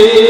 ಶ್ರೀ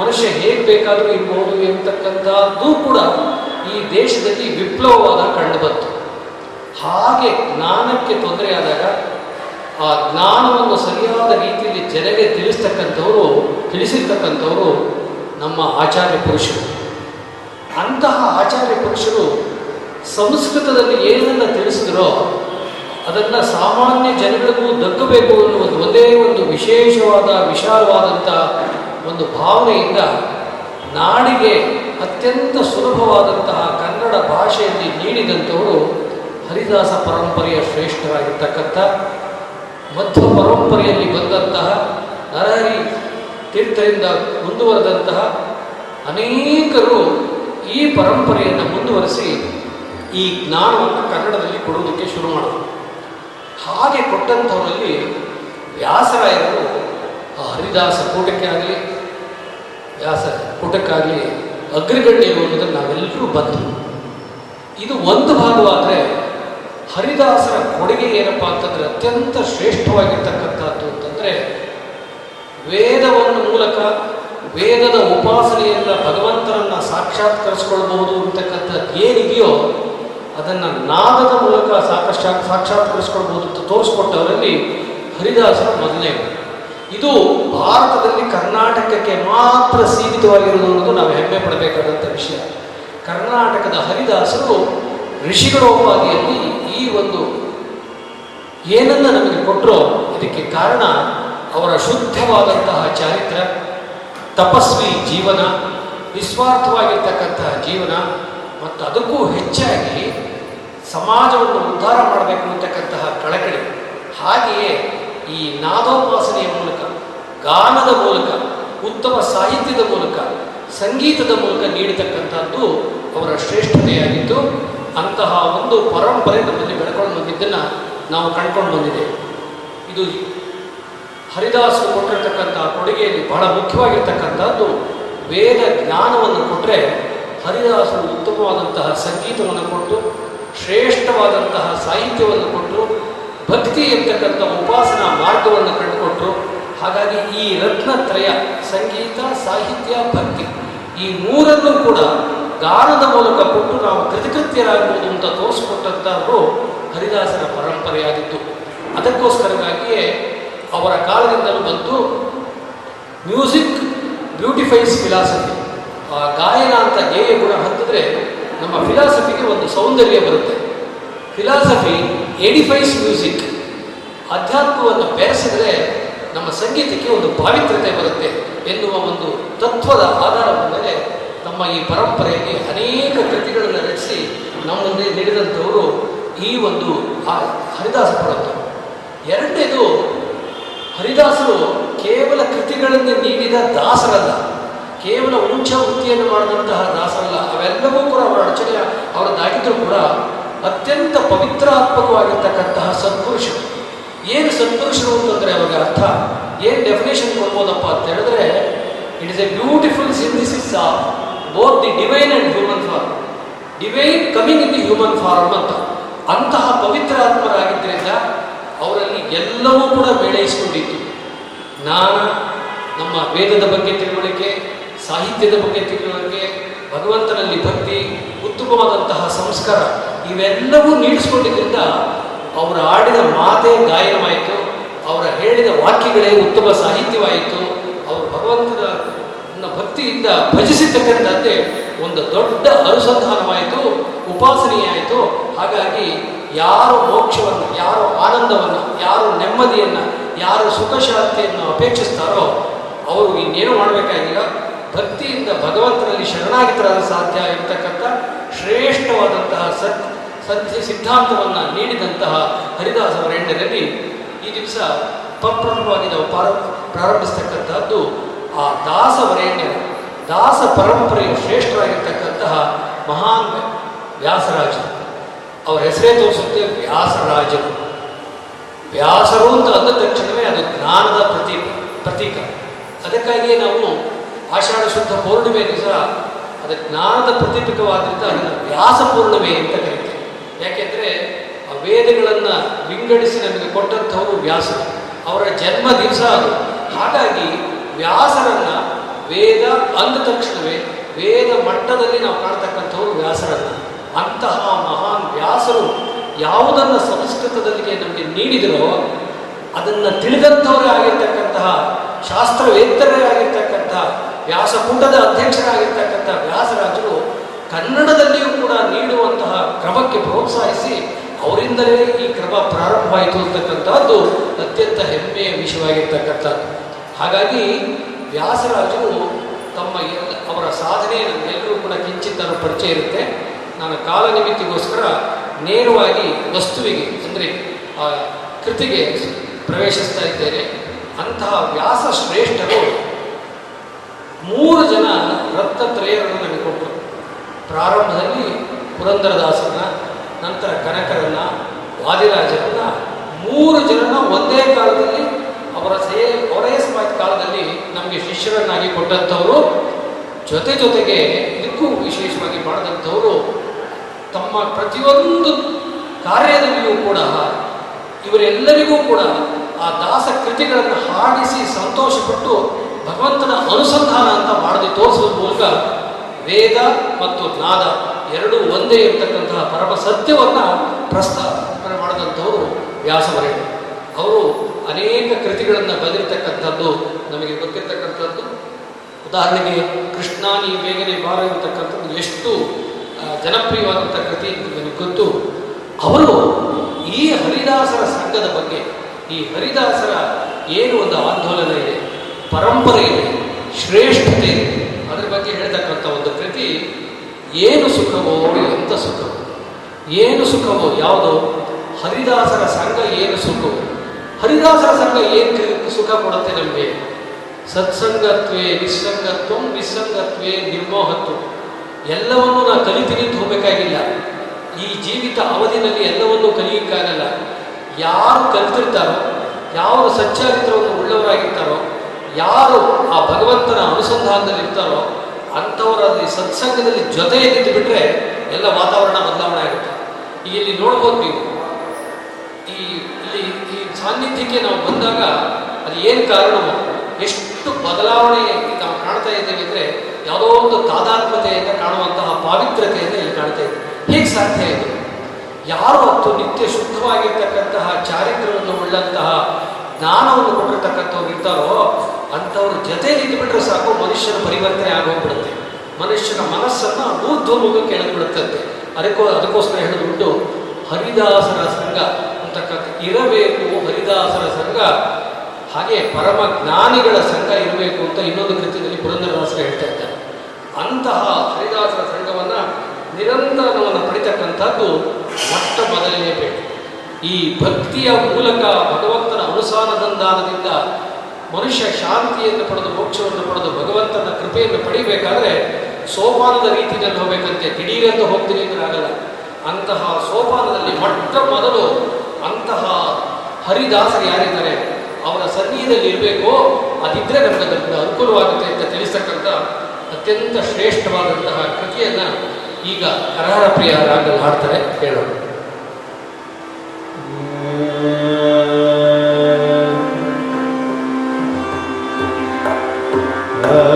ಮನುಷ್ಯ ಹೇಗೆ ಬೇಕಾದರೂ ಇರ್ಬೋದು ಎಂತಕ್ಕಂಥದ್ದು ಕೂಡ ಈ ದೇಶದಲ್ಲಿ ವಿಪ್ಲವವಾದ ಕಂಡುಬಂತು ಹಾಗೆ ಜ್ಞಾನಕ್ಕೆ ತೊಂದರೆಯಾದಾಗ ಆ ಜ್ಞಾನವನ್ನು ಸರಿಯಾದ ರೀತಿಯಲ್ಲಿ ಜನಗೆ ತಿಳಿಸ್ತಕ್ಕಂಥವರು, ತಿಳಿಸಿರ್ತಕ್ಕಂಥವರು ನಮ್ಮ ಆಚಾರ್ಯ ಪುರುಷರು. ಅಂತಹ ಆಚಾರ್ಯ ಪುರುಷರು ಸಂಸ್ಕೃತದಲ್ಲಿ ಏನನ್ನು ತಿಳಿಸಿದ್ರೋ ಅದನ್ನು ಸಾಮಾನ್ಯ ಜನಗಳಿಗೂ ದಕ್ಕಬೇಕು ಅನ್ನುವ ಒಂದೇ ಒಂದು ವಿಶೇಷವಾದ ವಿಶಾಲವಾದಂಥ ಒಂದು ಭಾವನೆಯಿಂದ ನಾಡಿಗೆ ಅತ್ಯಂತ ಸುಲಭವಾದಂತಹ ಕನ್ನಡ ಭಾಷೆಯಲ್ಲಿ ನೀಡಿದಂಥವರು ಹರಿದಾಸ ಪರಂಪರೆಯ ಶ್ರೇಷ್ಠರಾಗಿರ್ತಕ್ಕಂಥ ಮಧ್ವ ಪರಂಪರೆಯಲ್ಲಿ ಬಂದಂತಹ ನರಹರಿ ತೀರ್ಥರಿಂದ ಮುಂದುವರೆದಂತಹ ಅನೇಕರು ಈ ಪರಂಪರೆಯನ್ನು ಮುಂದುವರೆಸಿ ಈ ಜ್ಞಾನವನ್ನು ಕನ್ನಡದಲ್ಲಿ ಕೊಡುವುದಕ್ಕೆ ಶುರು ಮಾಡಿದರು. ಹಾಗೆ ಕೊಟ್ಟಂಥವರಲ್ಲಿ ವ್ಯಾಸರಾಯರು ಹರಿದಾಸ ಕೂಟಕ್ಕೆ ಆಗಲಿ ವ್ಯಾಸ ಪುಟಕ್ಕಾಗಲಿ ಅಗ್ರಗಣ್ಯರು ಅನ್ನೋದನ್ನು ನಾವೆಲ್ಲರೂ ಬಂದರು ಇದು ಒಂದು ಭಾಗವಾದರೆ ಹರಿದಾಸರ ಕೊಡುಗೆ ಏನಪ್ಪ ಅಂತಂದರೆ ಅತ್ಯಂತ ಶ್ರೇಷ್ಠವಾಗಿರ್ತಕ್ಕಂಥದ್ದು ಅಂತಂದರೆ ವೇದವನ್ನು ಮೂಲಕ ವೇದದ ಉಪಾಸನೆಯಿಂದ ಭಗವಂತರನ್ನು ಸಾಕ್ಷಾತ್ಕರಿಸ್ಕೊಳ್ಬಹುದು ಅಂತಕ್ಕಂಥದ್ದು ಏನಿದೆಯೋ ಅದನ್ನು ನಾದದ ಮೂಲಕ ಸಾಕಷ್ಟು ಸಾಕ್ಷಾತ್ಕರಿಸ್ಕೊಳ್ಬಹುದು ಅಂತ ತೋರಿಸ್ಕೊಟ್ಟವರಲ್ಲಿ ಹರಿದಾಸರ ಮೊದಲನೇ ಇದು ಭಾರತದಲ್ಲಿ ಕರ್ನಾಟಕಕ್ಕೆ ಮಾತ್ರ ಸೀಮಿತವಾಗಿರುವುದು ಅನ್ನೋದು ನಾವು ಹೆಮ್ಮೆ ಪಡಬೇಕಾದಂಥ ವಿಷಯ. ಕರ್ನಾಟಕದ ಹರಿದಾಸರು ಋಷಿಗಳೋಪಾದಿಯಲ್ಲಿ ಈ ಒಂದು ಏನನ್ನ ನಮಗೆ ಕೊಟ್ಟರೋ ಇದಕ್ಕೆ ಕಾರಣ ಅವರ ಶುದ್ಧವಾದಂತಹ ಚಾರಿತ್ರ, ತಪಸ್ವಿ ಜೀವನ, ನಿಸ್ವಾರ್ಥವಾಗಿರ್ತಕ್ಕಂತಹ ಜೀವನ, ಮತ್ತು ಅದಕ್ಕೂ ಹೆಚ್ಚಾಗಿ ಸಮಾಜವನ್ನು ಉದ್ಧಾರ ಮಾಡಬೇಕು ಅಂತಕ್ಕಂತಹ ಕಳಕಳಿ. ಹಾಗೆಯೇ ಈ ನಾದೋಪಾಸನೆಯ ಮೂಲಕ, ಗಾನದ ಮೂಲಕ, ಉತ್ತಮ ಸಾಹಿತ್ಯದ ಮೂಲಕ, ಸಂಗೀತದ ಮೂಲಕ ನೀಡತಕ್ಕಂಥದ್ದು ಅವರ ಶ್ರೇಷ್ಠತೆಯಾಗಿತ್ತು ಅಂತಹ ಒಂದು ಪರಂಪರೆ ನಮ್ಮಲ್ಲಿ ಬೆಳ್ಕೊಂಡು ಬಂದಿದ್ದನ್ನು ನಾವು ಕಂಡುಕೊಂಡು ಬಂದಿದೆ. ಇದು ಹರಿದಾಸರು ಕೊಟ್ಟಿರ್ತಕ್ಕಂಥ ಕೊಡುಗೆಯಲ್ಲಿ ಬಹಳ ಮುಖ್ಯವಾಗಿರ್ತಕ್ಕಂಥದ್ದು. ವೇದ ಜ್ಞಾನವನ್ನು ಕೊಟ್ಟರೆ ಹರಿದಾಸರು ಉತ್ತಮವಾದಂತಹ ಸಂಗೀತವನ್ನು ಕೊಟ್ಟು, ಶ್ರೇಷ್ಠವಾದಂತಹ ಸಾಹಿತ್ಯವನ್ನು ಕೊಟ್ಟರು ಭಕ್ತಿ ಎಂತಕ್ಕಂಥ ಉಪಾಸನಾ ಮಾರ್ಗವನ್ನು ಕಂಡುಕೊಟ್ರು ಹಾಗಾಗಿ ಈ ರತ್ನತ್ರಯ ಸಂಗೀತ, ಸಾಹಿತ್ಯ, ಭಕ್ತಿ ಈ ಮೂರನ್ನು ಕೂಡ ಗಾನದ ಮೂಲಕ ಕೊಟ್ಟು ನಾವು ಕೃತಕೃತ್ಯರಾಗುವುದು ಅಂತ ತೋರಿಸಿಕೊಟ್ಟಂತಹವರು ಹರಿದಾಸರ ಪರಂಪರೆಯಾಗಿತ್ತು ಅದಕ್ಕೋಸ್ಕರವಾಗಿಯೇ ಅವರ ಕಾಲದಿಂದಲೂ ಬಂತು ಮ್ಯೂಸಿಕ್ ಬ್ಯೂಟಿಫೈಸ್ ಫಿಲಾಸಫಿ, ಆ ಗಾಯನ ಅಂತ ಗೇಯ ಗುಣ ಹತ್ತಿದ್ರೆ ನಮ್ಮ ಫಿಲಾಸಫಿಗೆ ಒಂದು ಸೌಂದರ್ಯ ಬರುತ್ತೆ. ಫಿಲಾಸಫಿ ಎಡಿಫೈಸ್ ಮ್ಯೂಸಿಕ್ ಅಧ್ಯಾತ್ಮವನ್ನು ಬೆರೆಸಿದರೆ ನಮ್ಮ ಸಂಗೀತಕ್ಕೆ ಒಂದು ಪಾವಿತ್ರ್ಯತೆ ಬರುತ್ತೆ ಎನ್ನುವ ಒಂದು ತತ್ವದ ಆಧಾರದ ಮೇಲೆ ತಮ್ಮ ಈ ಪರಂಪರೆಯಲ್ಲಿ ಅನೇಕ ಕೃತಿಗಳನ್ನು ರಚಿಸಿ ನಮ್ಮನ್ನೇ ನೀಡಿದಂಥವರು ಈ ಒಂದು ಹರಿದಾಸ ಪರಂಪರೆ. ಎರಡನೇದು, ಹರಿದಾಸರು ಕೇವಲ ಕೃತಿಗಳನ್ನು ನೀಡಿದ ದಾಸರಲ್ಲ, ಕೇವಲ ಉಂಚ ವೃತ್ತಿಯನ್ನು ಮಾಡಿದಂತಹ ದಾಸರಲ್ಲ. ಅವೆಲ್ಲವೂ ಕೂಡ ಅವರ ಅಡಚಣೆ ಅವರದ್ದಾಗಿದ್ದರೂ ಕೂಡ ಅತ್ಯಂತ ಪವಿತ್ರಾತ್ಮಕವಾಗಿರ್ತಕ್ಕಂತಹ ಸತ್ಪುರುಷರು ಏನು ಸತ್ಪುರುಷರು ಅಂತಂದರೆ ಅವಾಗ ಅರ್ಥ, ಏನು ಡೆಫಿನೇಷನ್ ಕೊಡ್ಬೋದಪ್ಪ ಅಂತ ಹೇಳಿದ್ರೆ it is a beautiful synthesis of both the divine and human form divine coming in the human form ಅಂತ. ಅಂತಹ ಪವಿತ್ರ ಆತ್ಮರಾಗಿದ್ದರಿಂದ ಅವರಲ್ಲಿ ಎಲ್ಲವೂ ಕೂಡ ಬೆಳೆಯಿಸಿಕೊಂಡಿತ್ತು. ಜ್ಞಾನ, ನಮ್ಮ ವೇದದ ಬಗ್ಗೆ ತಿಳುವಳಿಕೆ ಸಾಹಿತ್ಯದ ಬಗ್ಗೆ ತಿಳುವಳಿಕೆ ಭಗವಂತನಲ್ಲಿ ಭಕ್ತಿ ಉತ್ತಮವಾದಂತಹ ಸಂಸ್ಕಾರ ಇವೆಲ್ಲವೂ ನೀಡಿಸ್ಕೊಂಡಿದ್ದರಿಂದ ಅವರು ಆಡಿದ ಮಾತೇ ಗಾಯನವಾಯಿತು, ಅವರ ಹೇಳಿದ ವಾಕ್ಯಗಳೇ ಉತ್ತಮ ಸಾಹಿತ್ಯವಾಯಿತು. ಅವರು ಭಗವಂತನ ಭಕ್ತಿಯಿಂದ ಭಜಿಸಿರ್ತಕ್ಕಂಥದ್ದೇ ಒಂದು ದೊಡ್ಡ ಅನುಸಂಧಾನವಾಯಿತು, ಉಪಾಸನೆಯಾಯಿತು. ಹಾಗಾಗಿ ಯಾರು ಮೋಕ್ಷವನ್ನು, ಯಾರು ಆನಂದವನ್ನು, ಯಾರು ನೆಮ್ಮದಿಯನ್ನು, ಯಾರು ಸುಖ ಶಾಂತಿಯನ್ನು ಅಪೇಕ್ಷಿಸ್ತಾರೋ ಅವರು ಇನ್ನೇನು ಮಾಡಬೇಕಾಗಿಲ್ಲ. ಭಕ್ತಿಯಿಂದ ಭಗವಂತನಲ್ಲಿ ಶರಣಾಗಿತರಾದ ಸಾಧ್ಯ ಇರತಕ್ಕಂಥ ಶ್ರೇಷ್ಠವಾದಂತಹ ಸತ್ ಸತ್ಯ ಸಿದ್ಧಾಂತವನ್ನು ನೀಡಿದಂತಹ ಹರಿದಾಸ ವರೆಣ್ಯರಲ್ಲಿ ಈ ದಿವಸ ಪ್ರಪ್ರಥಮವಾಗಿ ನಾವು ಪಾರ ಪ್ರಾರಂಭಿಸ್ತಕ್ಕಂಥದ್ದು ಆ ದಾಸ ವರೇಣ್ಯ ದಾಸ ಪರಂಪರೆಯ ಶ್ರೇಷ್ಠರಾಗಿರ್ತಕ್ಕಂತಹ ಮಹಾನ್ ವ್ಯಾಸರಾಜರು. ಅವರ ಹೆಸರೇ ತೋರಿಸುತ್ತೆ ವ್ಯಾಸರಾಜರು. ವ್ಯಾಸರು ಅಂತ ಅಂದ ತಕ್ಷಣವೇ ಅದು ಜ್ಞಾನದ ಪ್ರತೀಕ ಪ್ರತೀಕ. ಅದಕ್ಕಾಗಿಯೇ ನಾವು ಆಷಾಢ ಶುದ್ಧ ಪೌರ್ಣಿಮೆ ದಿವಸ ಅದು ಜ್ಞಾನದ ಪ್ರತಿಪಿಕವಾದ್ರಿಂದ ಅದನ್ನು ವ್ಯಾಸ ಪೂರ್ಣಿಮೆ ಅಂತ ಕರೀತಾರೆ. ಯಾಕೆಂದರೆ ಆ ವೇದಗಳನ್ನು ವಿಂಗಡಿಸಿ ನಮಗೆ ಕೊಟ್ಟಂಥವರು ವ್ಯಾಸರು ಅವರ ಜನ್ಮ ದಿವಸ ಅದು. ಹಾಗಾಗಿ ವ್ಯಾಸರನ್ನು ವೇದ ಅಂದ ತಕ್ಷಣವೇ ವೇದ ಮಟ್ಟದಲ್ಲಿ ನಾವು ಕಾಣ್ತಕ್ಕಂಥವ್ರು ವ್ಯಾಸರನ್ನು. ಅಂತಹ ಮಹಾನ್ ವ್ಯಾಸರು ಯಾವುದನ್ನು ಸಂಸ್ಕೃತದಲ್ಲಿಗೆ ನಮಗೆ ನೀಡಿದರೋ ಅದನ್ನು ತಿಳಿದಂಥವರೇ ಆಗಿರ್ತಕ್ಕಂತಹ ಶಾಸ್ತ್ರವೇತ್ತರೇ ಆಗಿರ್ತಕ್ಕಂತಹ ವ್ಯಾಸಕೂಟದ ಅಧ್ಯಕ್ಷರಾಗಿರ್ತಕ್ಕಂಥ ವ್ಯಾಸರಾಜರು ಕನ್ನಡದಲ್ಲಿಯೂ ಕೂಡ ನೀಡುವಂತಹ ಕ್ರಮಕ್ಕೆ ಪ್ರೋತ್ಸಾಹಿಸಿ ಅವರಿಂದಲೇ ಈ ಕ್ರಮ ಪ್ರಾರಂಭವಾಯಿತು ಅಂತಕ್ಕಂಥದ್ದು ಅತ್ಯಂತ ಹೆಮ್ಮೆಯ ವಿಷಯವಾಗಿರ್ತಕ್ಕಂಥದ್ದು. ಹಾಗಾಗಿ ವ್ಯಾಸರಾಜರು ತಮ್ಮ ಎಲ್ಲ ಅವರ ಸಾಧನೆ ನಮಗೆಲ್ಲರೂ ಕೂಡ ಕಿಂಚಿತ್ತರ ಪರಿಚಯ ಇರುತ್ತೆ. ನಾನು ಕಾಲನಿಮಿತ್ತಿಗೋಸ್ಕರ ನೇರವಾಗಿ ವಸ್ತುವಿಗೆ ಅಂದರೆ ಆ ಕೃತಿಗೆ ಪ್ರವೇಶಿಸ್ತಾ ಇದ್ದೇನೆ. ಅಂತಹ ವ್ಯಾಸ ಶ್ರೇಷ್ಠರು ಮೂರು ಜನ ರತ್ನತ್ರಯರನ್ನು ನನಗೆ ಕೊಟ್ಟರು ಪ್ರಾರಂಭದಲ್ಲಿ ಪುರಂದರದಾಸನ ನಂತರ ಕನಕರನ್ನ, ವಾದಿರಾಜರನ್ನ, ಮೂರು ಜನನ ಒಂದೇ ಕಾಲದಲ್ಲಿ ಅವರ ಸೇ, ಅವರೇ ಸಮಾಜ ಕಾಲದಲ್ಲಿ ನಮಗೆ ಶಿಷ್ಯರನ್ನಾಗಿ ಕೊಟ್ಟಂಥವರು, ಜೊತೆ ಜೊತೆಗೆ ಇದಕ್ಕೂ ವಿಶೇಷವಾಗಿ ಮಾಡಿದಂಥವರು ತಮ್ಮ ಪ್ರತಿಯೊಂದು ಕಾರ್ಯದಲ್ಲಿಯೂ ಕೂಡ, ಇವರೆಲ್ಲರಿಗೂ ಕೂಡ ಆ ದಾಸ ಕೃತಿಗಳನ್ನು ಹಾಡಿಸಿ ಸಂತೋಷಪಟ್ಟು ಭಗವಂತನ ಅನುಸಂಧಾನ ಅಂತ ಮಾಡದೆ ತೋರಿಸುವ ಮೂಲಕ ವೇದ ಮತ್ತು ನಾದ ಎರಡೂ ಒಂದೇ ಇರತಕ್ಕಂತಹ ಪರಮ ಸತ್ಯವನ್ನು ಪ್ರಸ್ತಾಪನೆ ಮಾಡಿದಂಥವರು ವ್ಯಾಸವರೇಣ ಅವರು ಅನೇಕ ಕೃತಿಗಳನ್ನು ಬರೆದಿರ್ತಕ್ಕಂಥದ್ದು, ನಮಗೆ ಗೊತ್ತಿರ್ತಕ್ಕಂಥದ್ದು. ಉದಾಹರಣೆಗೆ ಕೃಷ್ಣಾನಿ ಬೇಗನೆ ಬಾರ ಇರತಕ್ಕಂಥದ್ದು ಎಷ್ಟು ಜನಪ್ರಿಯವಾದಂಥ ಕೃತಿ ನನಗೆ ಗೊತ್ತು. ಅವರು ಈ ಹರಿದಾಸರ ಸಂಘದ ಬಗ್ಗೆ, ಈ ಹರಿದಾಸರ ಏನು ಒಂದು ಆಂದೋಲನ ಇದೆ? ಪರಂಪರೆ ಶ್ರೇಷ್ಠತೆ, ಅದರ ಬಗ್ಗೆ ಹೇಳ್ತಕ್ಕಂಥ ಒಂದು ಕೃತಿ, ಏನು ಸುಖವೋ ಎಂಥ ಸುಖವೋ. ಏನು ಸುಖವೋ ಯಾವುದು? ಹರಿದಾಸರ ಸಂಘ ಏನು ಸುಖವೋ? ಹರಿದಾಸರ ಸಂಘ ಏನು ಸುಖ ಕೊಡುತ್ತೆ ನಮಗೆ? ಸತ್ಸಂಗತ್ವೇ, ನಿಸ್ಸಂಗತ್ವ ನಿಸ್ಸಂಗತ್ವೇ ನಿರ್ಮೋಹತ್ವ. ಎಲ್ಲವನ್ನೂ ನಾವು ಕಲಿತೀನಿ ಅಂತ ಹೋಗಬೇಕಾಗಿಲ್ಲ. ಈ ಜೀವಿತ ಅವಧಿನಲ್ಲಿ ಎಲ್ಲವನ್ನೂ ಕಲಿಯಕ್ಕಾಗಲ್ಲ. ಯಾರು ಕಲಿತಿರ್ತಾರೋ, ಯಾರು ಸಚ್ಚಾರಿತ್ರವನ್ನು ಉಳ್ಳವರಾಗಿರ್ತಾರೋ ಯಾರು ಆ ಭಗವಂತನ ಅನುಸಂಧಾನದಲ್ಲಿ ಇರ್ತಾರೋ ಅಂಥವರಲ್ಲಿ ಸತ್ಸಂಗದಲ್ಲಿ ಜೊತೆಗೆ ನಿಂತು ಬಿಟ್ಟರೆ ಎಲ್ಲ ವಾತಾವರಣ ಬದಲಾವಣೆ ಆಗುತ್ತೆ. ಈಗ ಇಲ್ಲಿ ನೋಡ್ಬೋದು ನೀವು. ಈ ಇಲ್ಲಿ ಈ ಸಾನ್ನಿಧ್ಯಕ್ಕೆ ನಾವು ಬಂದಾಗ ಅದು ಏನು ಕಾರಣವೋ ಎಷ್ಟು ಬದಲಾವಣೆ ನಾವು ಕಾಣ್ತಾ ಇದ್ದೇವೆ ಅಂದರೆ ಯಾವುದೋ ಒಂದು ತಾದಾತ್ಮತೆಯಿಂದ ಕಾಣುವಂತಹ ಪಾವಿತ್ರತೆಯಿಂದ ಇಲ್ಲಿ ಕಾಣ್ತಾ ಇದೆ. ಹೇಗೆ ಸಾಧ್ಯ ಇದೆ? ಯಾರು ಮತ್ತು ನಿತ್ಯ ಶುದ್ಧವಾಗಿರ್ತಕ್ಕಂತಹ ಚಾರಿತ್ರವನ್ನು ಉಳ್ಳಂತಹ ಜ್ಞಾನವನ್ನು ಕೊಟ್ಟಿರ್ತಕ್ಕಂಥವ್ರು ಇರ್ತಾರೋ ಅಂಥವ್ರ ಜೊತೆ ನಿಂತುಬಿಟ್ರೆ ಸಾಕು ಮನುಷ್ಯನ ಪರಿವರ್ತನೆ ಆಗೋಗ್ಬಿಡುತ್ತೆ. ಮನುಷ್ಯನ ಮನಸ್ಸನ್ನ ಊರ್ಧ್ವಮುಖಕ್ಕೆ ಎಳೆದ್ಬಿಡುತ್ತಂತೆ ಅದಕ್ಕೋ, ಅದಕ್ಕೋಸ್ಕರ ಹೇಳಿಬಿಟ್ಟು ಹರಿದಾಸರ ಸಂಘ ಅಂತಕ್ಕಂಥ ಇರಬೇಕು, ಹರಿದಾಸರ ಸಂಘ. ಹಾಗೆ ಪರಮ ಜ್ಞಾನಿಗಳ ಸಂಘ ಇರಬೇಕು ಅಂತ ಇನ್ನೊಂದು ಕೃತ್ಯದಲ್ಲಿ ಪುರಂದರದಾಸರು ಹೇಳ್ತಾ ಇದ್ದಾರೆ. ಅಂತಹ ಹರಿದಾಸರ ಸಂಘವನ್ನು ನಿರಂತರವನ್ನು ಪಡಿತಕ್ಕಂಥದ್ದು ಮೊಟ್ಟ ಮೊದಲನೇ ಬೇಕು ಈ ಭಕ್ತಿಯ ಮೂಲಕ ಭಗವಂತನ ಅನುಸಾರದಂದಾನದಿಂದ ಮನುಷ್ಯ ಶಾಂತಿಯನ್ನು ಪಡೆದು, ಮೋಕ್ಷವನ್ನು ಪಡೆದು ಭಗವಂತನ ಕೃಪೆಯನ್ನು ಪಡಿಬೇಕಾದ್ರೆ ಸೋಪಾನದ ರೀತಿಯಲ್ಲಿ ಹೋಗಬೇಕಂತೆ. ದಿಢೀರಂತ ಹೋಗ್ತೀನಿ ಅಂದರೆ ಆಗಲ್ಲ. ಅಂತಹ ಸೋಪಾನದಲ್ಲಿ ಮೊಟ್ಟ ಮೊದಲು ಅಂತಹ ಹರಿದಾಸರು ಯಾರಿದ್ದಾರೆ, ಅವರ ಸನ್ನಿಧಿಯಲ್ಲಿ ಇರಬೇಕೋ, ಅದಿದ್ರೆ ನಮಗೆ ಅದರಿಂದ ಅನುಕೂಲವಾಗುತ್ತೆ ಅಂತ ತಿಳಿಸ್ತಕ್ಕಂಥ ಅತ್ಯಂತ ಶ್ರೇಷ್ಠವಾದಂತಹ ಕೃತಿಯನ್ನು ಈಗ ಕರಹರ ಪ್ರಿಯ ರಾಗದಲ್ಲಿ ಹಾಡ್ತಾರೆ. ಹೇಳೋಣ. ಏನು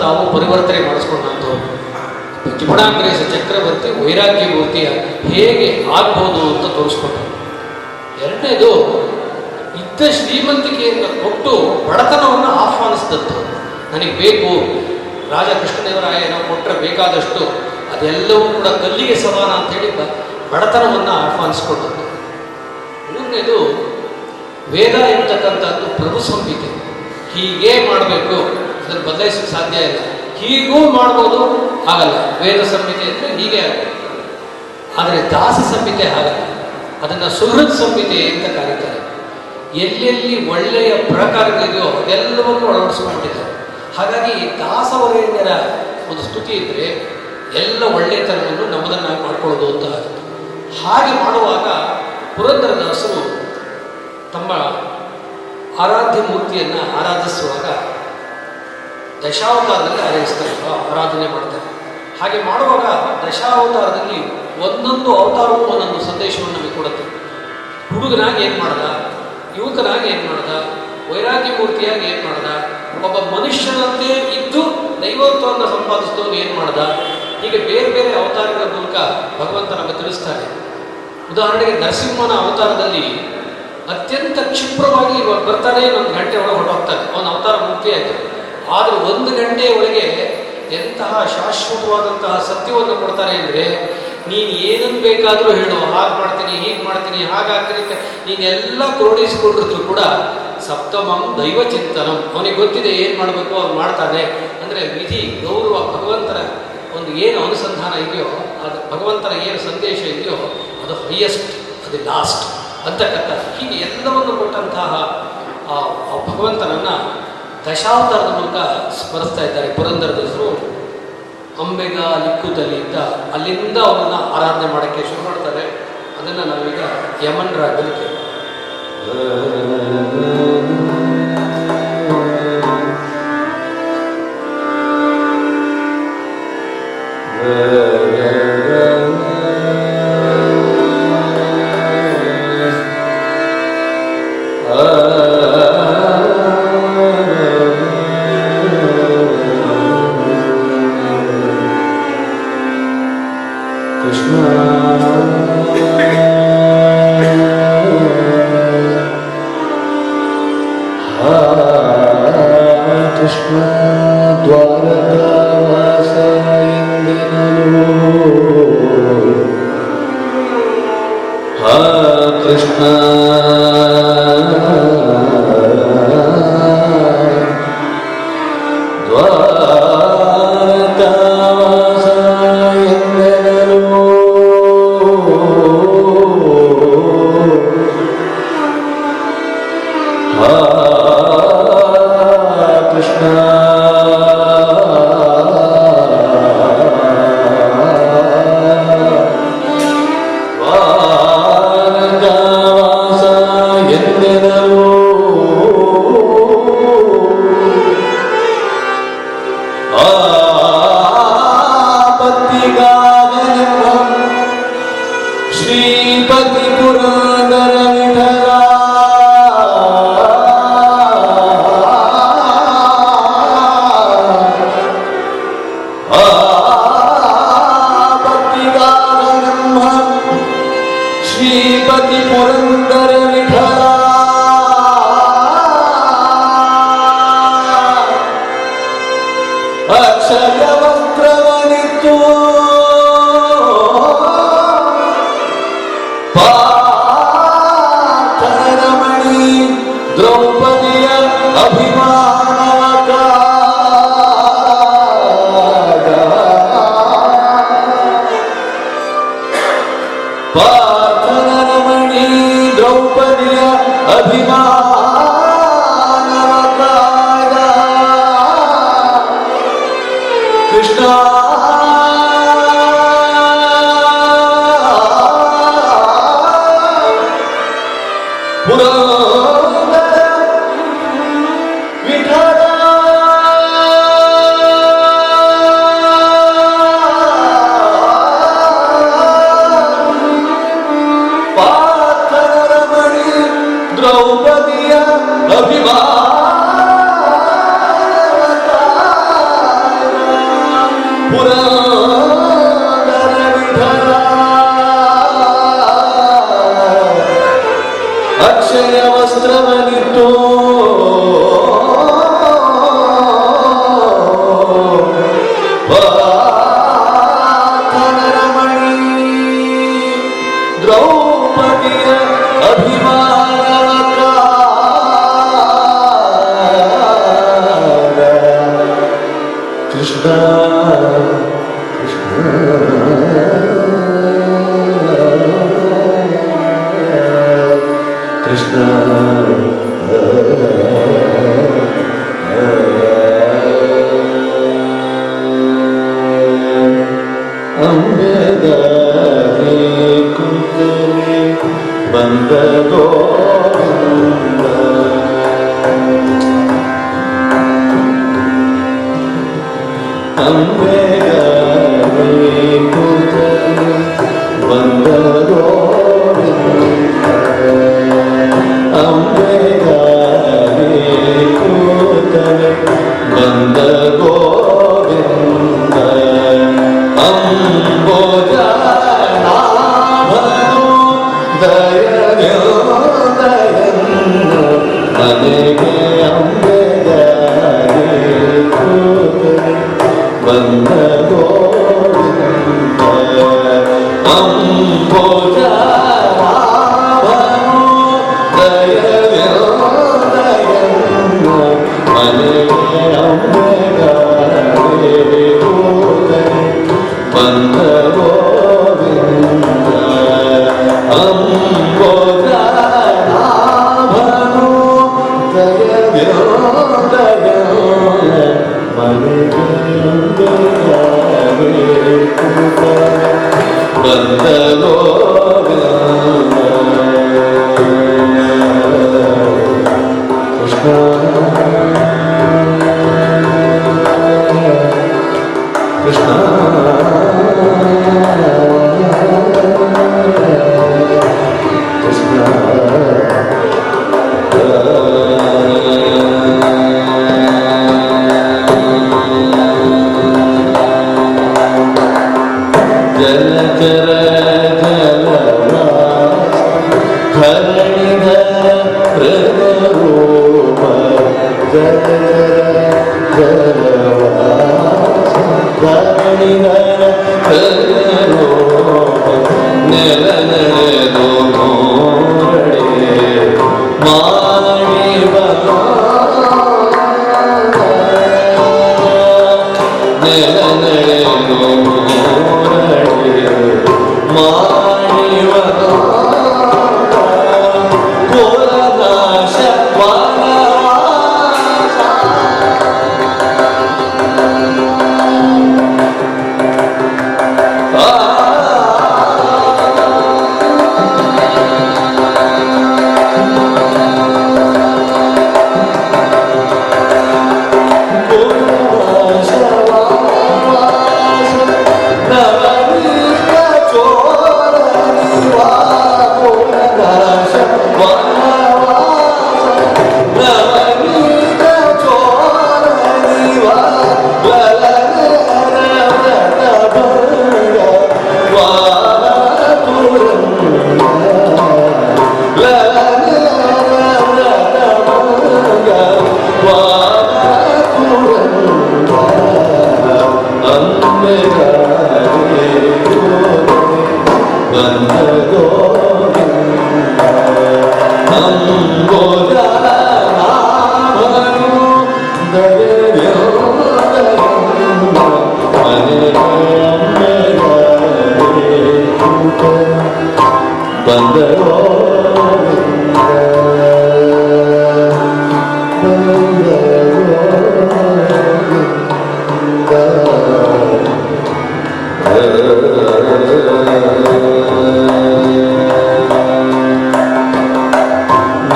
ತಾವು ಪರಿವರ್ತನೆ ಮಾಡಿಸ್ಕೊಂಡಂಥವ್ರು ಜಿಪಣಾಂಗ್ರೇಶ ಚಕ್ರವರ್ತಿ ವೈರಾಗ್ಯ ಮೂರ್ತಿಯ ಹೇಗೆ ಆಗ್ಬೋದು ಅಂತ ತೋರಿಸ್ಕೊಂಡರು ಎರಡನೇದು ಇದ್ದ ಶ್ರೀಮಂತಿಕೆಯನ್ನು ಕೊಟ್ಟು ಬಡತನವನ್ನು ಆಹ್ವಾನಿಸಿದಂಥ ನನಗೆ ಬೇಕು ರಾಜ ಕೃಷ್ಣದೇವರಾಯನ ಕೊಟ್ಟರೆ ಬೇಕಾದಷ್ಟು ಅದೆಲ್ಲವೂ ಕೂಡ ಕಲ್ಲಿಗೆ ಸಮಾನ ಅಂತೇಳಿ ಬಡತನವನ್ನು ಆಹ್ವಾನಿಸ್ಕೊಂಡದ್ದು. ಮೂರನೇದು, ವೇದ ಇರ್ತಕ್ಕಂಥದ್ದು ಪ್ರಭು ಸಂಹಿತೆ. ಹೀಗೇ ಮಾಡಬೇಕು. ಅದನ್ನು ಬದಲಾಯಿಸಕ್ಕೆ ಸಾಧ್ಯ ಇಲ್ಲ. ಹೀಗೂ ಮಾಡ್ಬೋದು, ಆಗಲ್ಲ. ವೇದ ಸಂಹಿತೆ ಅಂದರೆ ಹೀಗೆ ಆಗುತ್ತೆ. ಆದರೆ ದಾಸ ಸಂಹಿತೆ ಆಗಲ್ಲ ಅದನ್ನು ಸುಹೃತ್ ಸಂಹಿತೆ ಅಂತ ಕರೀತಾರೆ. ಎಲ್ಲೆಲ್ಲಿ ಒಳ್ಳೆಯ ಪ್ರಕಾರಗಳಿದೆಯೋ ಅದೆಲ್ಲವನ್ನು ಅಳವಡಿಸಿಕೊಂಡಿದ್ದಾರೆ ಹಾಗಾಗಿ ದಾಸವರೇಣ್ಯರ ಒಂದು ಸ್ತುತಿ ಇದ್ದರೆ ಎಲ್ಲ ಒಳ್ಳೆಯತನವನ್ನು ನಮ್ಮದನ್ನಾಗಿ ಮಾಡ್ಕೊಳ್ಳೋದು ಅಂತ ಆಗುತ್ತೆ. ಹಾಗೆ ಮಾಡುವಾಗ ಪುರಂದರದಾಸರು ತಮ್ಮ ಆರಾಧ್ಯ ಮೂರ್ತಿಯನ್ನು ಆರಾಧಿಸುವಾಗ ದಶಾವತಾರದಲ್ಲಿ ಆರಾಧಿಸ್ತಾರೆ ಇದ್ರು ಆರಾಧನೆ ಮಾಡ್ತಾರೆ. ಹಾಗೆ ಮಾಡುವಾಗ ದಶಾವತಾರದಲ್ಲಿ ಒಂದೊಂದು ಅವತಾರವೂ ಒಂದೊಂದು ಸಂದೇಶವನ್ನು ನಮಗೆ ಕೊಡುತ್ತೆ. ಹುಡುಗನಾಗಿ ಏನು ಮಾಡ್ದ? ಯುವಕನಾಗಿ ಏನು ಮಾಡ್ದ? ವೈರಾಗ್ಯ ಮೂರ್ತಿಯಾಗಿ ಏನು ಮಾಡ್ದ? ಒಬ್ಬ ಮನುಷ್ಯನಂತೆ ಇದ್ದು ದೈವತ್ವವನ್ನು ಸಂಪಾದಿಸಿದವನು ಏನು ಮಾಡ್ದ? ಹೀಗೆ ಬೇರೆ ಬೇರೆ ಅವತಾರಗಳ ಮೂಲಕ ಭಗವಂತ ನಮಗೆ ತಿಳಿಸ್ತಾರೆ. ಉದಾಹರಣೆಗೆ ನರಸಿಂಹನ ಅವತಾರದಲ್ಲಿ ಅತ್ಯಂತ ಕ್ಷಿಪ್ರವಾಗಿ ಬರ್ತಾನೆ ಒಂದು ಗಂಟೆ ಒಳಗೆ ಹೊರಟೋಗ್ತಾನೆ. ಅವನ ಅವತಾರ ಮುಕ್ತಿ ಆಯ್ತು ಆದರೆ ಒಂದು ಗಂಟೆಯ ಒಳಗೆ ಎಂತಹ ಶಾಶ್ವತವಾದಂತಹ ಸತ್ಯವನ್ನು ಕೊಡ್ತಾರೆ ಅಂದರೆ ನೀನು ಏನನ್ನು ಬೇಕಾದರೂ ಹೇಳು, ಹಾಗೆ ಮಾಡ್ತೀನಿ, ಹೀಗೆ ಮಾಡ್ತೀನಿ ಹಾಗಾಗ್ತೀನಿ ಅಂತ ನೀನೆಲ್ಲ ಕ್ರೋಢಿಸಿಕೊಂಡಿದ್ರು ಕೂಡ ಸಪ್ತಮಂ ದೈವ ಚಿಂತನಂ. ಅವನಿಗೆ ಗೊತ್ತಿದೆ ಏನು ಮಾಡಬೇಕು, ಅವ್ನು ಮಾಡ್ತಾನೆ. ಅಂದರೆ ವಿಧಿ, ಗೌರವ, ಭಗವಂತರ ಒಂದು ಏನು ಅನುಸಂಧಾನ ಇದೆಯೋ, ಅದು ಭಗವಂತನ ಏನು ಸಂದೇಶ ಇದೆಯೋ, ಅದು ಹೈಯೆಸ್ಟ್ ಅದು ಲಾಸ್ಟ್ ಅಂತಕ್ಕಂಥ ಹೀಗೆ ಎಲ್ಲವನ್ನು ಕೊಟ್ಟಂತಹ ಆ ಆ ಭಗವಂತನನ್ನ ದಶಾವತಾರದ ಮೂಲಕ ಸ್ಮರಿಸ್ತಾ ಇದ್ದಾರೆ ಪುರಂದರದಾಸರು ಅಂಬೆಗ ಲಿಕ್ಕುದಲ್ಲಿ ಅಂತ ಅಲ್ಲಿಂದ ಅವನ್ನ ಆರಾಧನೆ ಮಾಡೋಕ್ಕೆ ಶುರು ಮಾಡ್ತಾರೆ ಅದನ್ನು ನಾವೀಗ ಯಮನ್ ರಾಗದಲ್ಲಿ ಕೇಳ್ತೀವಿ कृष्ण।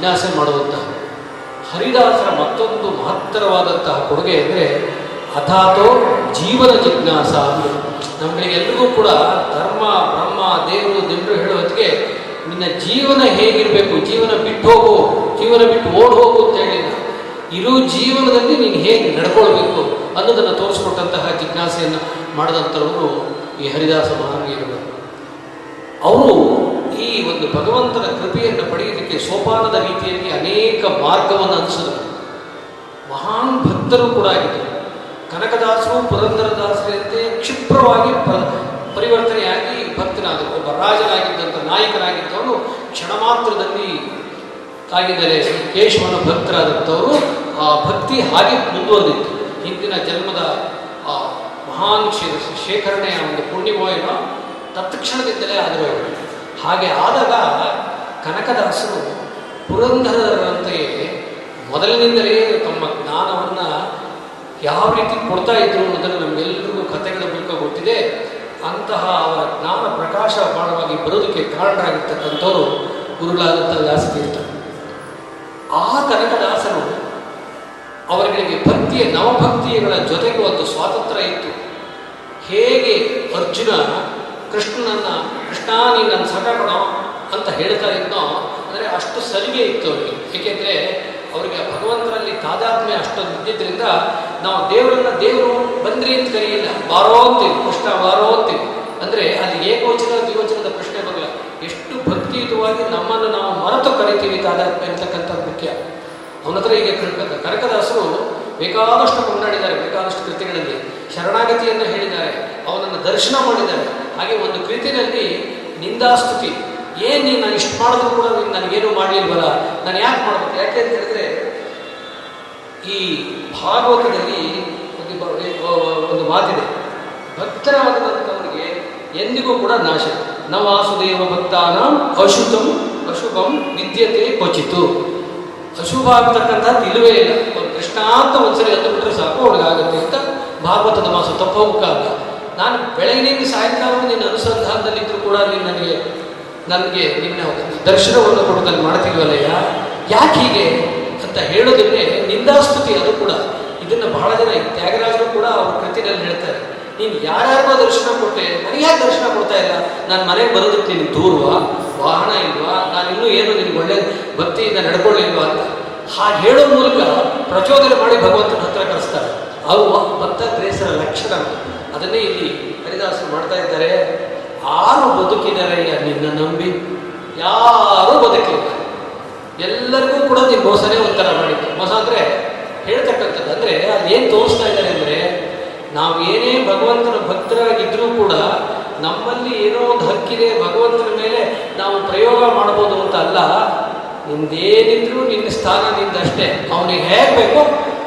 ಜಿಜ್ಞಾಸೆ ಮಾಡುವಂತಹ, ಹರಿದಾಸರ ಮತ್ತೊಂದು ಮಹತ್ತರವಾದಂತಹ ಕೊಡುಗೆ ಅಂದರೆ ಅಥಾತೋ ಜೀವನ ಜಿಜ್ಞಾಸ ಅಂದರು ಎಲ್ಲರಿಗೂ ಕೂಡ ಧರ್ಮ, ಬ್ರಹ್ಮ, ದೇವರು, ದಿಂಡ್ರು ಹೇಳುವತ್ತಿಗೆ ನಿನ್ನ ಜೀವನ ಹೇಗಿರಬೇಕು? ಜೀವನ ಬಿಟ್ಟು ಹೋಗು, ಜೀವನ ಬಿಟ್ಟು ಓಡ್ ಹೋಗು ಅಂತ ಹೇಳಿಲ್ಲ. ಇರೋ ಜೀವನದಲ್ಲಿ ನೀನು ಹೇಗೆ ನಡ್ಕೊಳ್ಬೇಕು ಅನ್ನೋದನ್ನು ತೋರಿಸ್ಕೊಟ್ಟಂತಹ ಜಿಜ್ಞಾಸೆಯನ್ನು ಮಾಡಿದಂಥವರು ಈ ಹರಿದಾಸ ಮಹಾವೀರರು ಅವರು ಈ ಒಂದು ಭಗವಂತನ ಕೃಪೆಯನ್ನು ಪಡೆಯೋದಕ್ಕೆ ಸೋಪಾನದ ರೀತಿಯಲ್ಲಿ ಅನೇಕ ಮಾರ್ಗವನ್ನು ಅನಿಸಿದರು ಮಹಾನ್ ಭಕ್ತರು ಕೂಡ ಆಗಿದ್ದರು. ಕನಕದಾಸರು, ಪುರಂದರದಾಸರಂತೆ ಕ್ಷಿಪ್ರವಾಗಿ ಪ, ಪರಿವರ್ತನೆಯಾಗಿ ಭಕ್ತನಾದರು. ಒಬ್ಬ ರಾಜನಾಗಿದ್ದಂಥ ನಾಯಕನಾಗಿದ್ದವನು ಕ್ಷಣ ಮಾತ್ರದಲ್ಲಿ ಆಗಿದ್ದರೆ ಕೇಶವನ ಭಕ್ತರಾದಂಥವರು ಆ ಭಕ್ತಿ ಹಾಗೆ ಮುಂದುವರೆದಿತ್ತು. ಹಿಂದಿನ ಜನ್ಮದ ಆ ಮಹಾನ್ ಶೇಖರಣೆಯ ಒಂದು ಪುಣ್ಯಮೋಯನ ತತ್ಕ್ಷಣದಿಂದಲೇ ಆದರೂ ಅವರು. ಹಾಗೆ ಆದಾಗ ಕನಕದಾಸರು ಪುರಂದರರಂತೆಯೇ ಮೊದಲಿನಿಂದಲೇ ತಮ್ಮ ಜ್ಞಾನವನ್ನು ಯಾವ ರೀತಿ ಕೊಡ್ತಾ ಇದ್ರು ಅನ್ನೋದನ್ನು ನಮಗೆಲ್ಲರಿಗೂ ಕಥೆಗಳ ಮೂಲಕ ಗೊತ್ತಿದೆ. ಅಂತಹ ಅವರ ಜ್ಞಾನ ಪ್ರಕಾಶ ಬಾಣವಾಗಿ ಬರೋದಕ್ಕೆ ಕಾರಣರಾಗಿರ್ತಕ್ಕಂಥವ್ರು ಗುರುಗಳಾದಂಥ ದಾಸತೀರ್ಥ ಆ ಕನಕದಾಸರು ಅವರಿಗೆ ಭಕ್ತಿಯ ನವಭಕ್ತಿಗಳ ಜೊತೆಗೆ ಒಂದು ಸ್ವಾತಂತ್ರ್ಯ ಇತ್ತು. ಹೇಗೆ ಅರ್ಜುನ ಕೃಷ್ಣನನ್ನ ಕೃಷ್ಣ ನೀನು ನನ್ನ ಸಟಪಣ ಅಂತ ಹೇಳ್ತಾ ಇದ್ನೋ, ಅಂದರೆ ಅಷ್ಟು ಸಲಿಗೆ ಇತ್ತು ಅವರಿಗೆ. ಏಕೆಂದರೆ ಅವರಿಗೆ ಭಗವಂತನಲ್ಲಿ ತಾದಾತ್ಮ್ಯ ಅಷ್ಟೊಂದು ಇದ್ದಿದ್ದರಿಂದ ನಾವು ದೇವರನ್ನ ದೇವರು ಬಂದ್ರಿ ಅಂತ ಕರೆಯಿಲ್ಲ ಬಾರೋ ಅಂತೀವಿ ಕೃಷ್ಣ ಬಾರೋ ಅಂತೀವಿ ಅಂದರೆ ಅಲ್ಲಿ ಏಕವಚನ ದ್ವಿವಚನದ ಪ್ರಶ್ನೆ ಬರಲ್ಲ ಎಷ್ಟು ಭಕ್ತಿಯುತವಾಗಿ ನಮ್ಮನ್ನು ನಾವು ಮರೆತು ಕರಿತೀವಿ ತಾದಾತ್ಮ್ಯ ಅಂತಕ್ಕಂಥದ್ದು ಮುಖ್ಯ. ಅವನ ಹತ್ರ ಈಗ ಕನಕ ಕನಕದಾಸರು ಬೇಕಾದಷ್ಟು ಕೊಂಡಾಡಿದ್ದಾರೆ, ಬೇಕಾದಷ್ಟು ಕೃತಿಗಳಲ್ಲಿ ಶರಣಾಗತಿಯನ್ನು ಹೇಳಿದ್ದಾರೆ, ಅವನನ್ನು ದರ್ಶನ ಮಾಡಿದ್ದಾರೆ. ಹಾಗೆ ಒಂದು ಕೃತಿನಲ್ಲಿ ನಿಂದಾಸ್ತುತಿ, ಏನು ನೀನು ನಾನು ಇಷ್ಟು ಮಾಡಿದ್ರು ಕೂಡ ನೀನು ನನಗೇನು ಮಾಡಲಿಲ್ವಲ್ಲ, ನಾನು ಯಾಕೆ ಮಾಡಬೇಕು? ಯಾಕೆ ಅಂತ ಹೇಳಿದ್ರೆ, ಈ ಭಾಗವತದಲ್ಲಿ ಒಂದು ಒಂದು ಮಾತಿದೆ. ಭಕ್ತರಾದಂಥವರಿಗೆ ಎಂದಿಗೂ ಕೂಡ ನಾಶ. ನವಾಸುದೇವ ವಾಸುದೇವ ಭಕ್ತಾನ ಅಶುತಂ ಅಶುಭಂ ವಿದ್ಯತೆ ಕ್ವಚಿತು ಅಶುಭ ಅಂತಕ್ಕಂಥದ್ದು ಇಲ್ಲವೇ ಇಲ್ಲ ಒಂದು ಕೃಷ್ಣ ಅಂತ ಒಂದ್ಸರಿ ಅಂದು ಬಿಟ್ಟರೆ ಸಾಕು ಒಳಗಾಗುತ್ತೆ ಅಂತ ಭಾಗವತದ ಮಾಸ ತಪ್ಪೋಗಲ್ಲ ನಾನು ಬೆಳಗಿನಿಂದ ಸಾಯಂಕಾಲ ನಿನ್ನ ಅನುಸಂಧಾನದಲ್ಲಿದ್ದರೂ ಕೂಡ ನೀನು ನನಗೆ ನನಗೆ ನಿನ್ನ ದರ್ಶನವನ್ನು ಕೊಡೋದನ್ನು ಮಾಡ್ತಿಲ್ವಲ್ಲಯ್ಯ ಯಾಕೆ ಹೀಗೆ ಅಂತ ಹೇಳೋದನ್ನೇ ನಿಂದಾಸ್ತುತಿ ಅದು ಕೂಡ. ಇದನ್ನು ಬಹಳ ಜನ ತ್ಯಾಗರಾಜರು ಕೂಡ ಅವ್ರ ಕೃತಿನಲ್ಲಿ ಹೇಳ್ತಾರೆ. ನೀನು ಯಾರ್ಯಾರಿಗೋ ದರ್ಶನ ಕೊಟ್ಟೆ ನನಗೆ ಯಾಕೆ ದರ್ಶನ ಕೊಡ್ತಾ ಇಲ್ಲ? ನಾನು ಮನೆಗೆ ಬರೋದಕ್ಕೆ ನೀನು ದೂರವಾ? ವಾಹನ ಇಲ್ವಾ? ನಾನು ಇನ್ನೂ ಏನು ನಿನ್ಗೆ ಒಳ್ಳೆ ಭಕ್ತಿಯಿಂದ ನಡ್ಕೊಳ್ಳಿಲ್ವಾ ಅಂತ. ಹಾಗೆ ಹೇಳೋ ಮೂಲಕ ಪ್ರಚೋದನೆ ಮಾಡಿ ಭಗವಂತನ ಹತ್ರ ಕಳಿಸ್ತಾರೆ ಅವು ಭಕ್ತ ಗ್ರೇಸರ ಲಕ್ಷಣ. ಅದನ್ನೇ ಇಲ್ಲಿ ಹರಿದಾಸರು ಮಾಡ್ತಾ ಇದ್ದಾರೆ. ಆರು ಬದುಕಿನರಯ್ಯ ನಿನ್ನ ನಂಬಿ? ಯಾರೂ ಬದುಕಿಲ್ಲ. ಎಲ್ಲರಿಗೂ ಕೂಡ ನೀನು ಮೋಸನೇ ಒಂಥರ ಮಾಡಿದ್ದು. ಮೋಸ ಅಂದರೆ ಹೇಳ್ತಕ್ಕಂಥದ್ದು. ಅಂದರೆ ಅದೇನು ತೋರಿಸ್ತಾ ಇದ್ದಾರೆ ಅಂದರೆ ನಾವು ಏನೇ ಭಗವಂತನ ಭಕ್ತರಾಗಿದ್ದರೂ ಕೂಡ ನಮ್ಮಲ್ಲಿ ಏನೋ ಒಂದು ಹಕ್ಕಿದೆ, ಭಗವಂತನ ಮೇಲೆ ನಾವು ಪ್ರಯೋಗ ಮಾಡ್ಬೋದು ಅಂತ ಅಲ್ಲ. ನಿಂದೇನಿದ್ರು ನಿನ್ನ ಸ್ಥಾನ ನಿಂದಷ್ಟೇ ಅವನಿಗೆ ಹೇಗೆ ಬೇಕೋ?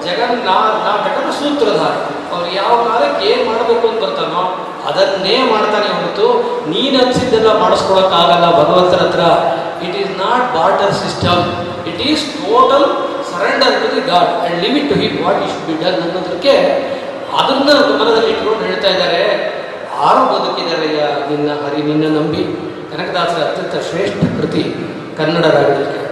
ಜಗನ್, ನಾ ನಾಟಕದ ಸೂತ್ರಧಾರ. ಅವ್ರು ಯಾವ ಕಾಲಕ್ಕೆ ಏನು ಮಾಡಬೇಕು ಅಂತ ಬರ್ತಾನೋ ಅದನ್ನೇ ಮಾಡ್ತಾನೆ ಹೊರತು ನೀನು ಅನ್ಸಿದ್ದೆಲ್ಲ ಮಾಡಿಸ್ಕೊಳಕ್ಕಾಗಲ್ಲ ಭಗವಂತನ ಹತ್ರ. It is not barter system it is total surrender to the God and limit to him what is be done ಅನ್ನೋದಕ್ಕೆ ಅದನ್ನ ಗಮನದಲ್ಲಿ ಇಟ್ಕೊಂಡು ಹೇಳ್ತಾ ಇದ್ದಾರೆ. ಆರು ಬದುಕಿದರೆಯ ನಿನ್ನ ಹರಿ, ನಿನ್ನ ನಂಬಿ. ಕನಕದಾಸರ ಅತ್ಯಂತ ಶ್ರೇಷ್ಠ ಕೃತಿ ಕನ್ನಡ ರಾಗದಲ್ಲಿ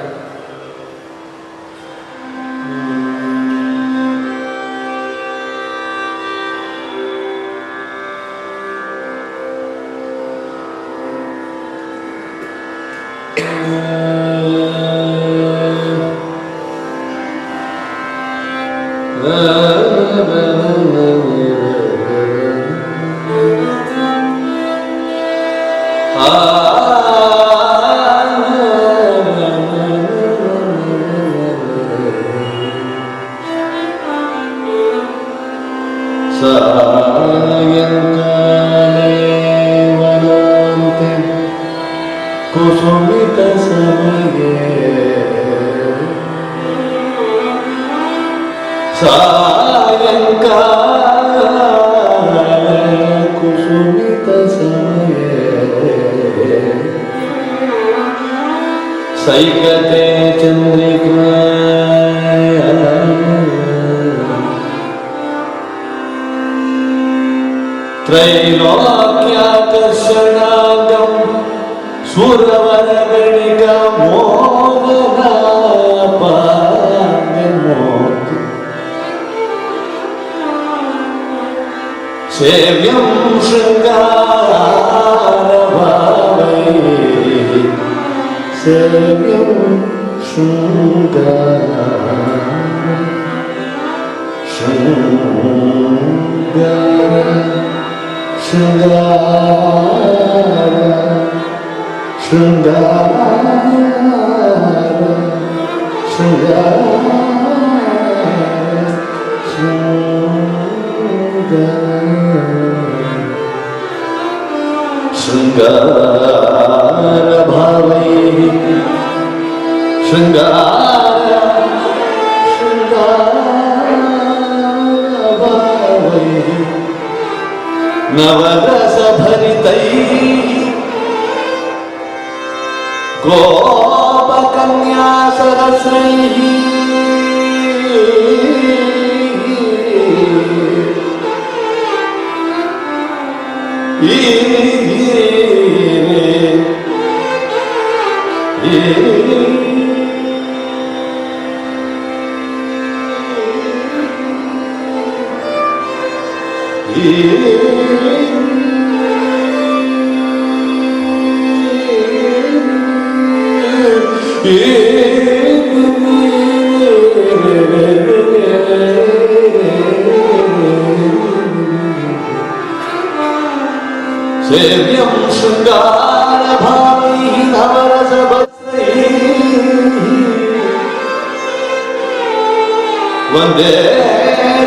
वन्दे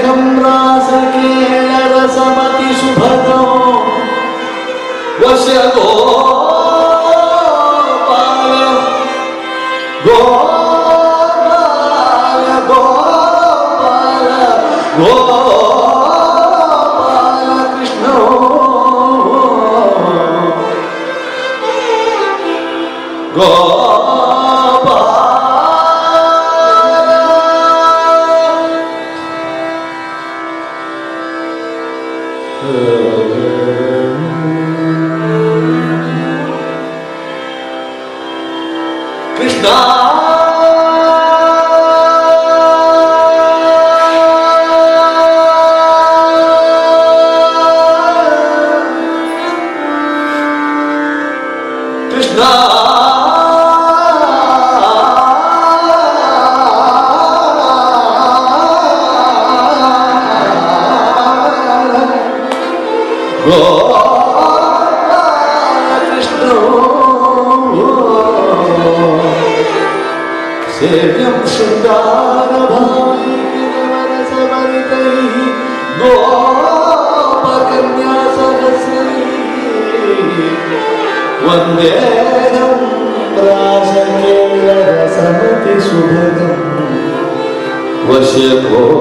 गम्रासे रसमति शुभद्रश्य गो गो गोल गो ciepło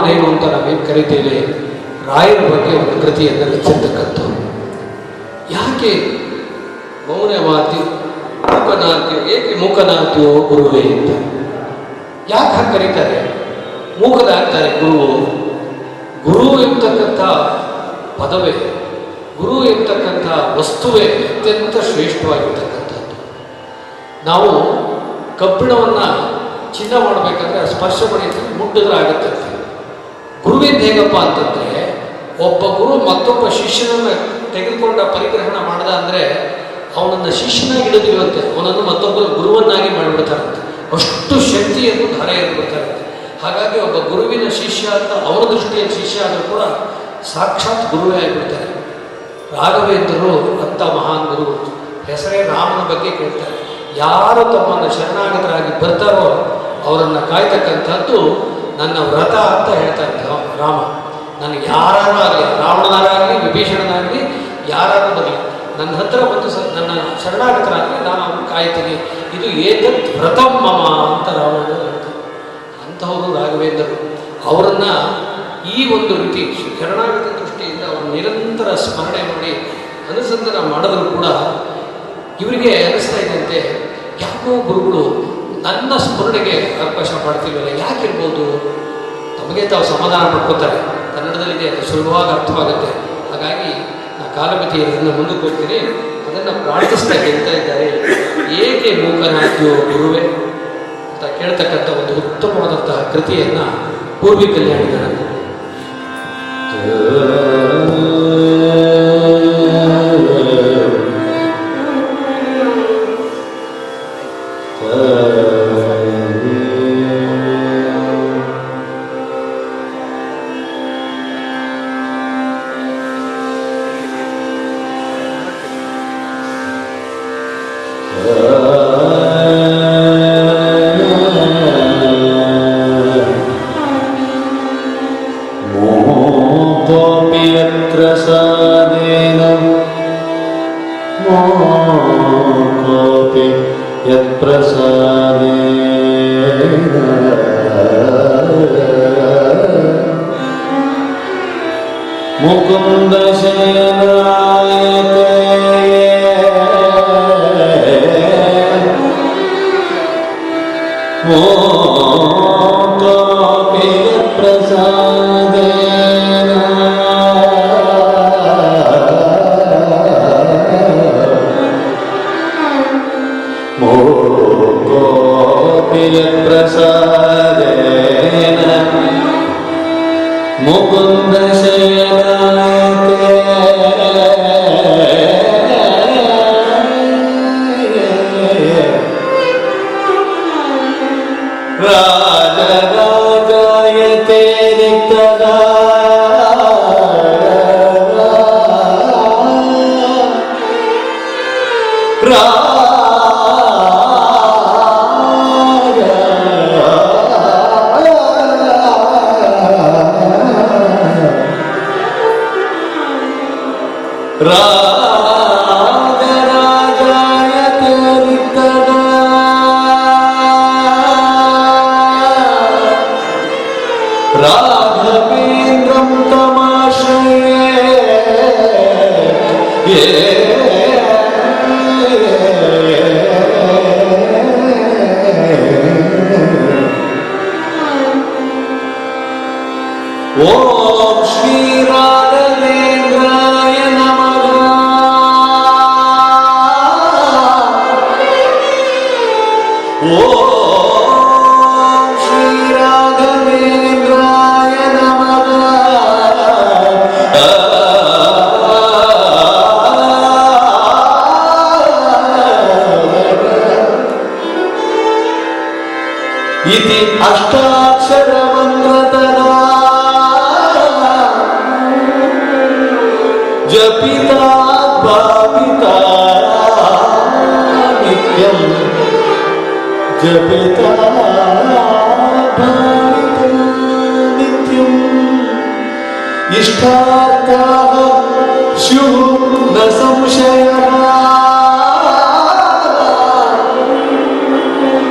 ಕಾಮಧೇನು ಅಂತ ನಾವೇನು ಕರಿತೇವೆ? ರಾಯರ ಬಗ್ಗೆ ಒಂದು ಕೃತಿಯನ್ನು ರಚಿಸಿರ್ತಕ್ಕಂಥವ್ರು ಯಾಕೆ ಮೌನವಾದಿ ಮೂಕನಾದ್ಯೋ, ಏಕೆ ಮೂಕನಾದ್ಯೋ ಗುರುವೇ ಅಂತ. ಯಾಕೆ ಹಾಗೆ ಕರೀತಾರೆ? ಮೂಕನಾಗ್ತಾರೆ ಗುರು ಗುರು ಎಂಬತಕ್ಕಂಥ ಪದವೇ, ಗುರು ಎಂಬತಕ್ಕಂಥ ವಸ್ತುವೇ ಅತ್ಯಂತ ಶ್ರೇಷ್ಠವಾಗಿರ್ತಕ್ಕಂಥದ್ದು. ನಾವು ಕಬ್ಬಿಣವನ್ನು ಚಿನ್ನ ಮಾಡಬೇಕಂದ್ರೆ ಸ್ಪರ್ಶ ಮಾಡಿದ್ರೆ ಮುಟ್ಟಿದ್ರೆ ಗುರುವಿಂದ ಹೇಗಪ್ಪ ಅಂತಂದ್ರೆ ಒಬ್ಬ ಗುರು ಮತ್ತೊಬ್ಬ ಶಿಷ್ಯನನ್ನ ತೆಗೆದುಕೊಂಡ ಪರಿಗ್ರಹಣ ಮಾಡ್ದ ಅಂದ್ರೆ ಅವನನ್ನು ಶಿಷ್ಯನಾಗಿ ಇಡೋದಿಲ್ವಂತೆ ಅವನನ್ನು ಮತ್ತೊಬ್ಬರ ಗುರುವನ್ನಾಗಿ ಮಾಡಿಬಿಡ್ತಾರಂತೆ ಅಷ್ಟು ಶಕ್ತಿಯನ್ನು ಧಾರೆ ಎದ್ಬಿಡ್ತಾರಂತೆ ಹಾಗಾಗಿ ಒಬ್ಬ ಗುರುವಿನ ಶಿಷ್ಯ ಅಂತ ಅವನ ದೃಷ್ಟಿಯಲ್ಲಿ ಶಿಷ್ಯ ಆದರೂ ಕೂಡ ಸಾಕ್ಷಾತ್ ಗುರುವೇ ಆಗಿಬಿಡ್ತಾರೆ ರಾಘವೇಂದ್ರರು ಅಂತ ಮಹಾನ್ ಗುರು ಹೆಸರೇ ರಾಮನ ಬಗ್ಗೆ ಕೇಳ್ತಾರೆ ಯಾರು ತಮ್ಮನ್ನು ಶರಣಾಗತರಾಗಿ ಬರ್ತಾರೋ ಅವರನ್ನು ಕಾಯ್ತಕ್ಕಂಥದ್ದು ನನ್ನ ವ್ರತ ಅಂತ ಹೇಳ್ತಾರೆ ರಾಮ- ರಾಮ. ನನಗೆ ಯಾರು ಆಗಲಿ ರಾವಣನಾಗಲಿ ವಿಭೀಷಣನಾಗಲಿ ಯಾರಾದರೂ ಬರಲಿ ನನ್ನ ಹತ್ರ ಬಂದು ಸ ನನ್ನ ಶರಣಾಗತರಾಗಲಿ ನಾನು ಅವ್ರನ್ನ ಕಾಯ್ತೀನಿ. ಇದು ಏತತ್ ವ್ರತಂ ಮಮ ಅಂತ ರಾವಣ ಹೇಳ್ತಾರೆ. ಅಂಥವರು ರಾಘವೇಂದ್ರರು. ಅವರನ್ನ ಈ ಒಂದು ರೀತಿ ಶರಣಾಗತ ದೃಷ್ಟಿಯಿಂದ ಅವರು ನಿರಂತರ ಸ್ಮರಣೆ ಮಾಡಿ ಅನುಸಂಧಾನ ಮಾಡಿದ್ರು ಕೂಡ ಇವರಿಗೆ ಅನಿಸ್ತಾ ಇದ್ದಂತೆ ಯಾಕೋ ಗುರುಗಳು ನನ್ನ ಸ್ಮರಣೆಗೆ ಅವಕಾಶ ಮಾಡ್ತಿಲ್ವಲ್ಲ ಯಾಕಿರ್ಬೋದು? ತಮಗೆ ತಾವು ಸಮಾಧಾನ ಪಡ್ಕೋತಾರೆ. ಕನ್ನಡದಲ್ಲಿ ಅದು ಸುಲಭವಾಗಿ ಅರ್ಥವಾಗುತ್ತೆ. ಹಾಗಾಗಿ ನಾ ಕಾಲಮಿತಿ ಅದನ್ನು ಮುಂದಕ್ಕೆ ಹೋಗ್ತೀನಿ. ಅದನ್ನು ಪ್ರಾರ್ಥಿಸ್ತಾ ಹೇಳ್ತಾ ಇದ್ದಾರೆ. ಏಕೆ ಮೂಕನಾದ್ಯೋ ಗುರುವೆ? ಅಂತ ಕೇಳ್ತಕ್ಕಂಥ ಒಂದು ಉತ್ತಮವಾದಂತಹ ಕೃತಿಯನ್ನು ಪೂರ್ವಿಕಲ್ಲಿ ಕಲ್ಯಾಣಿಗರ.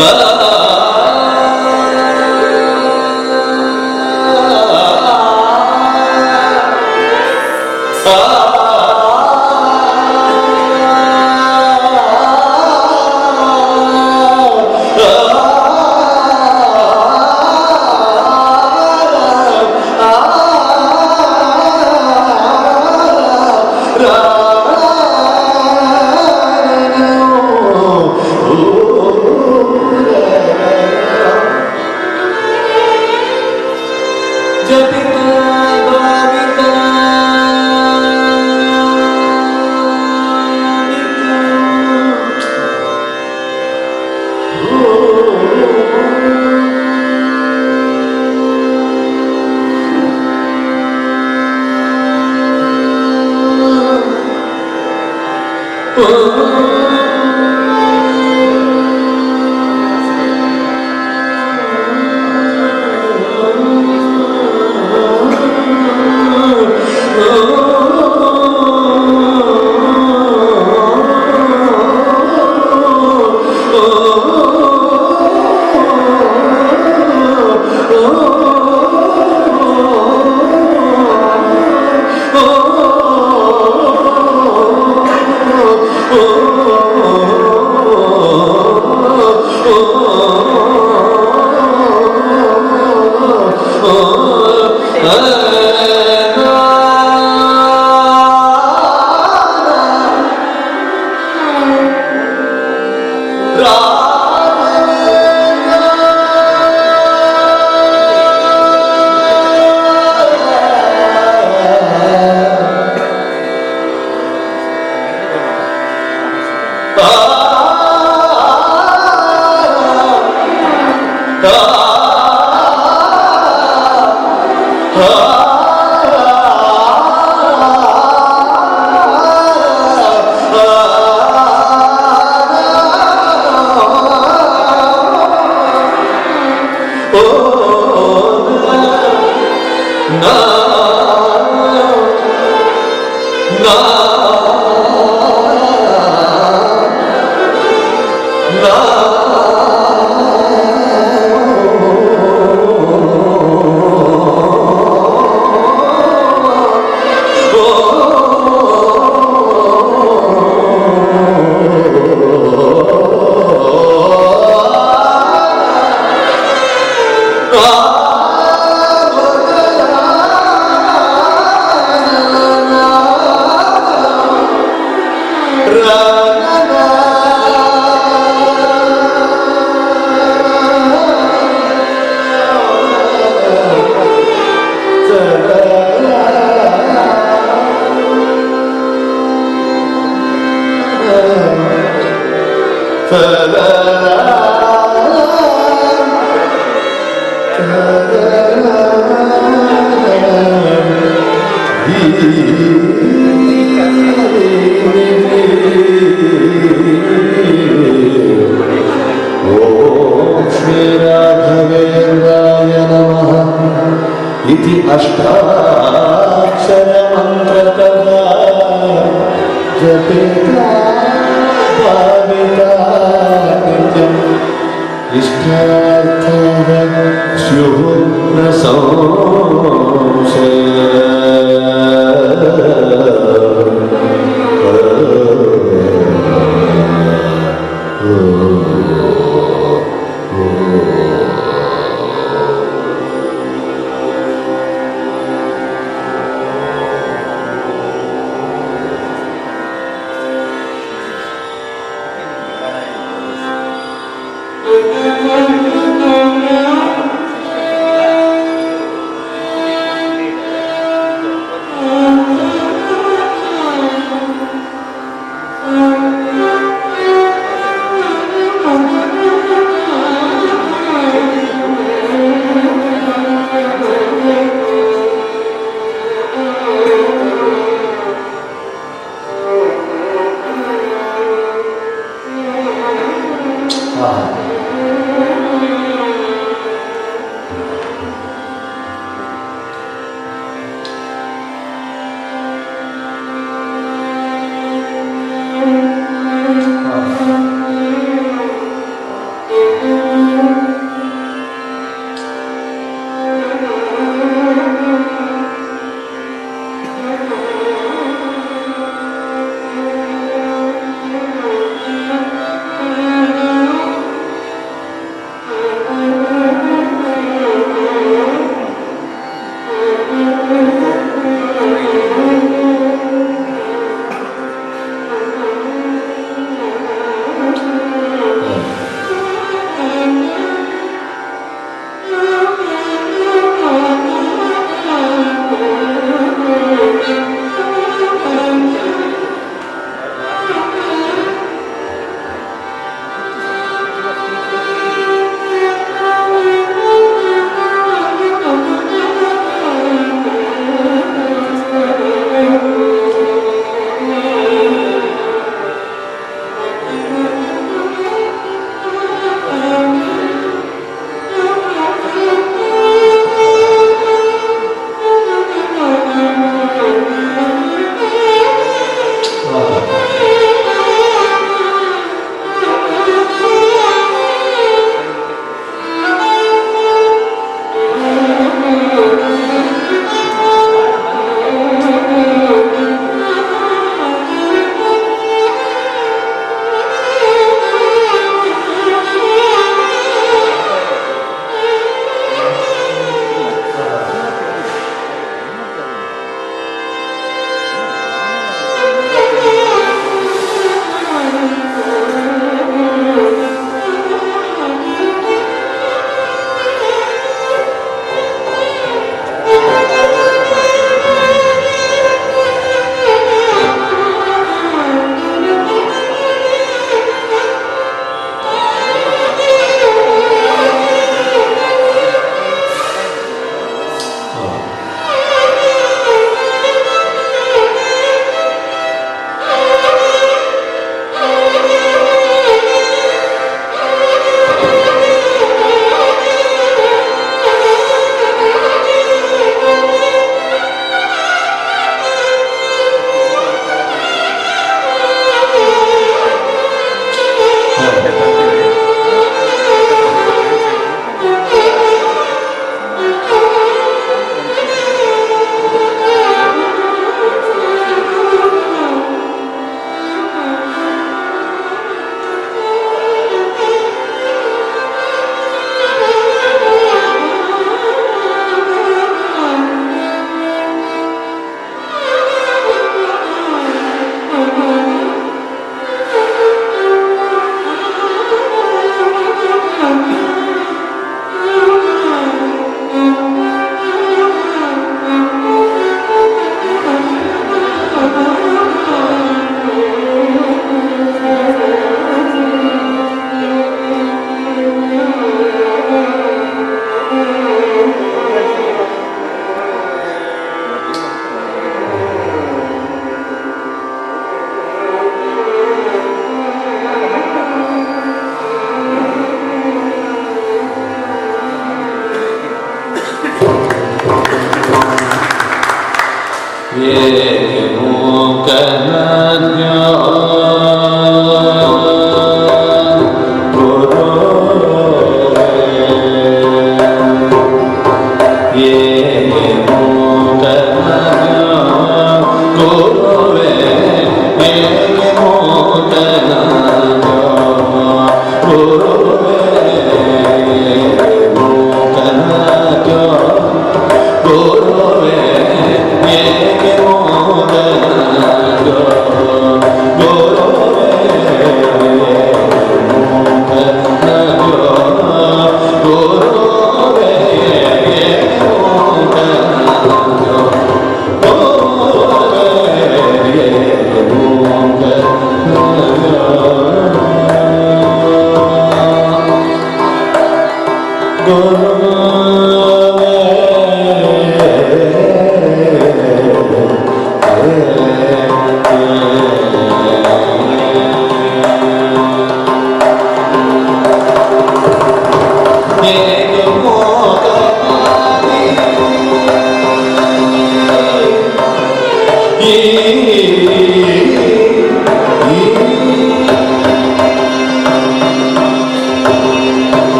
But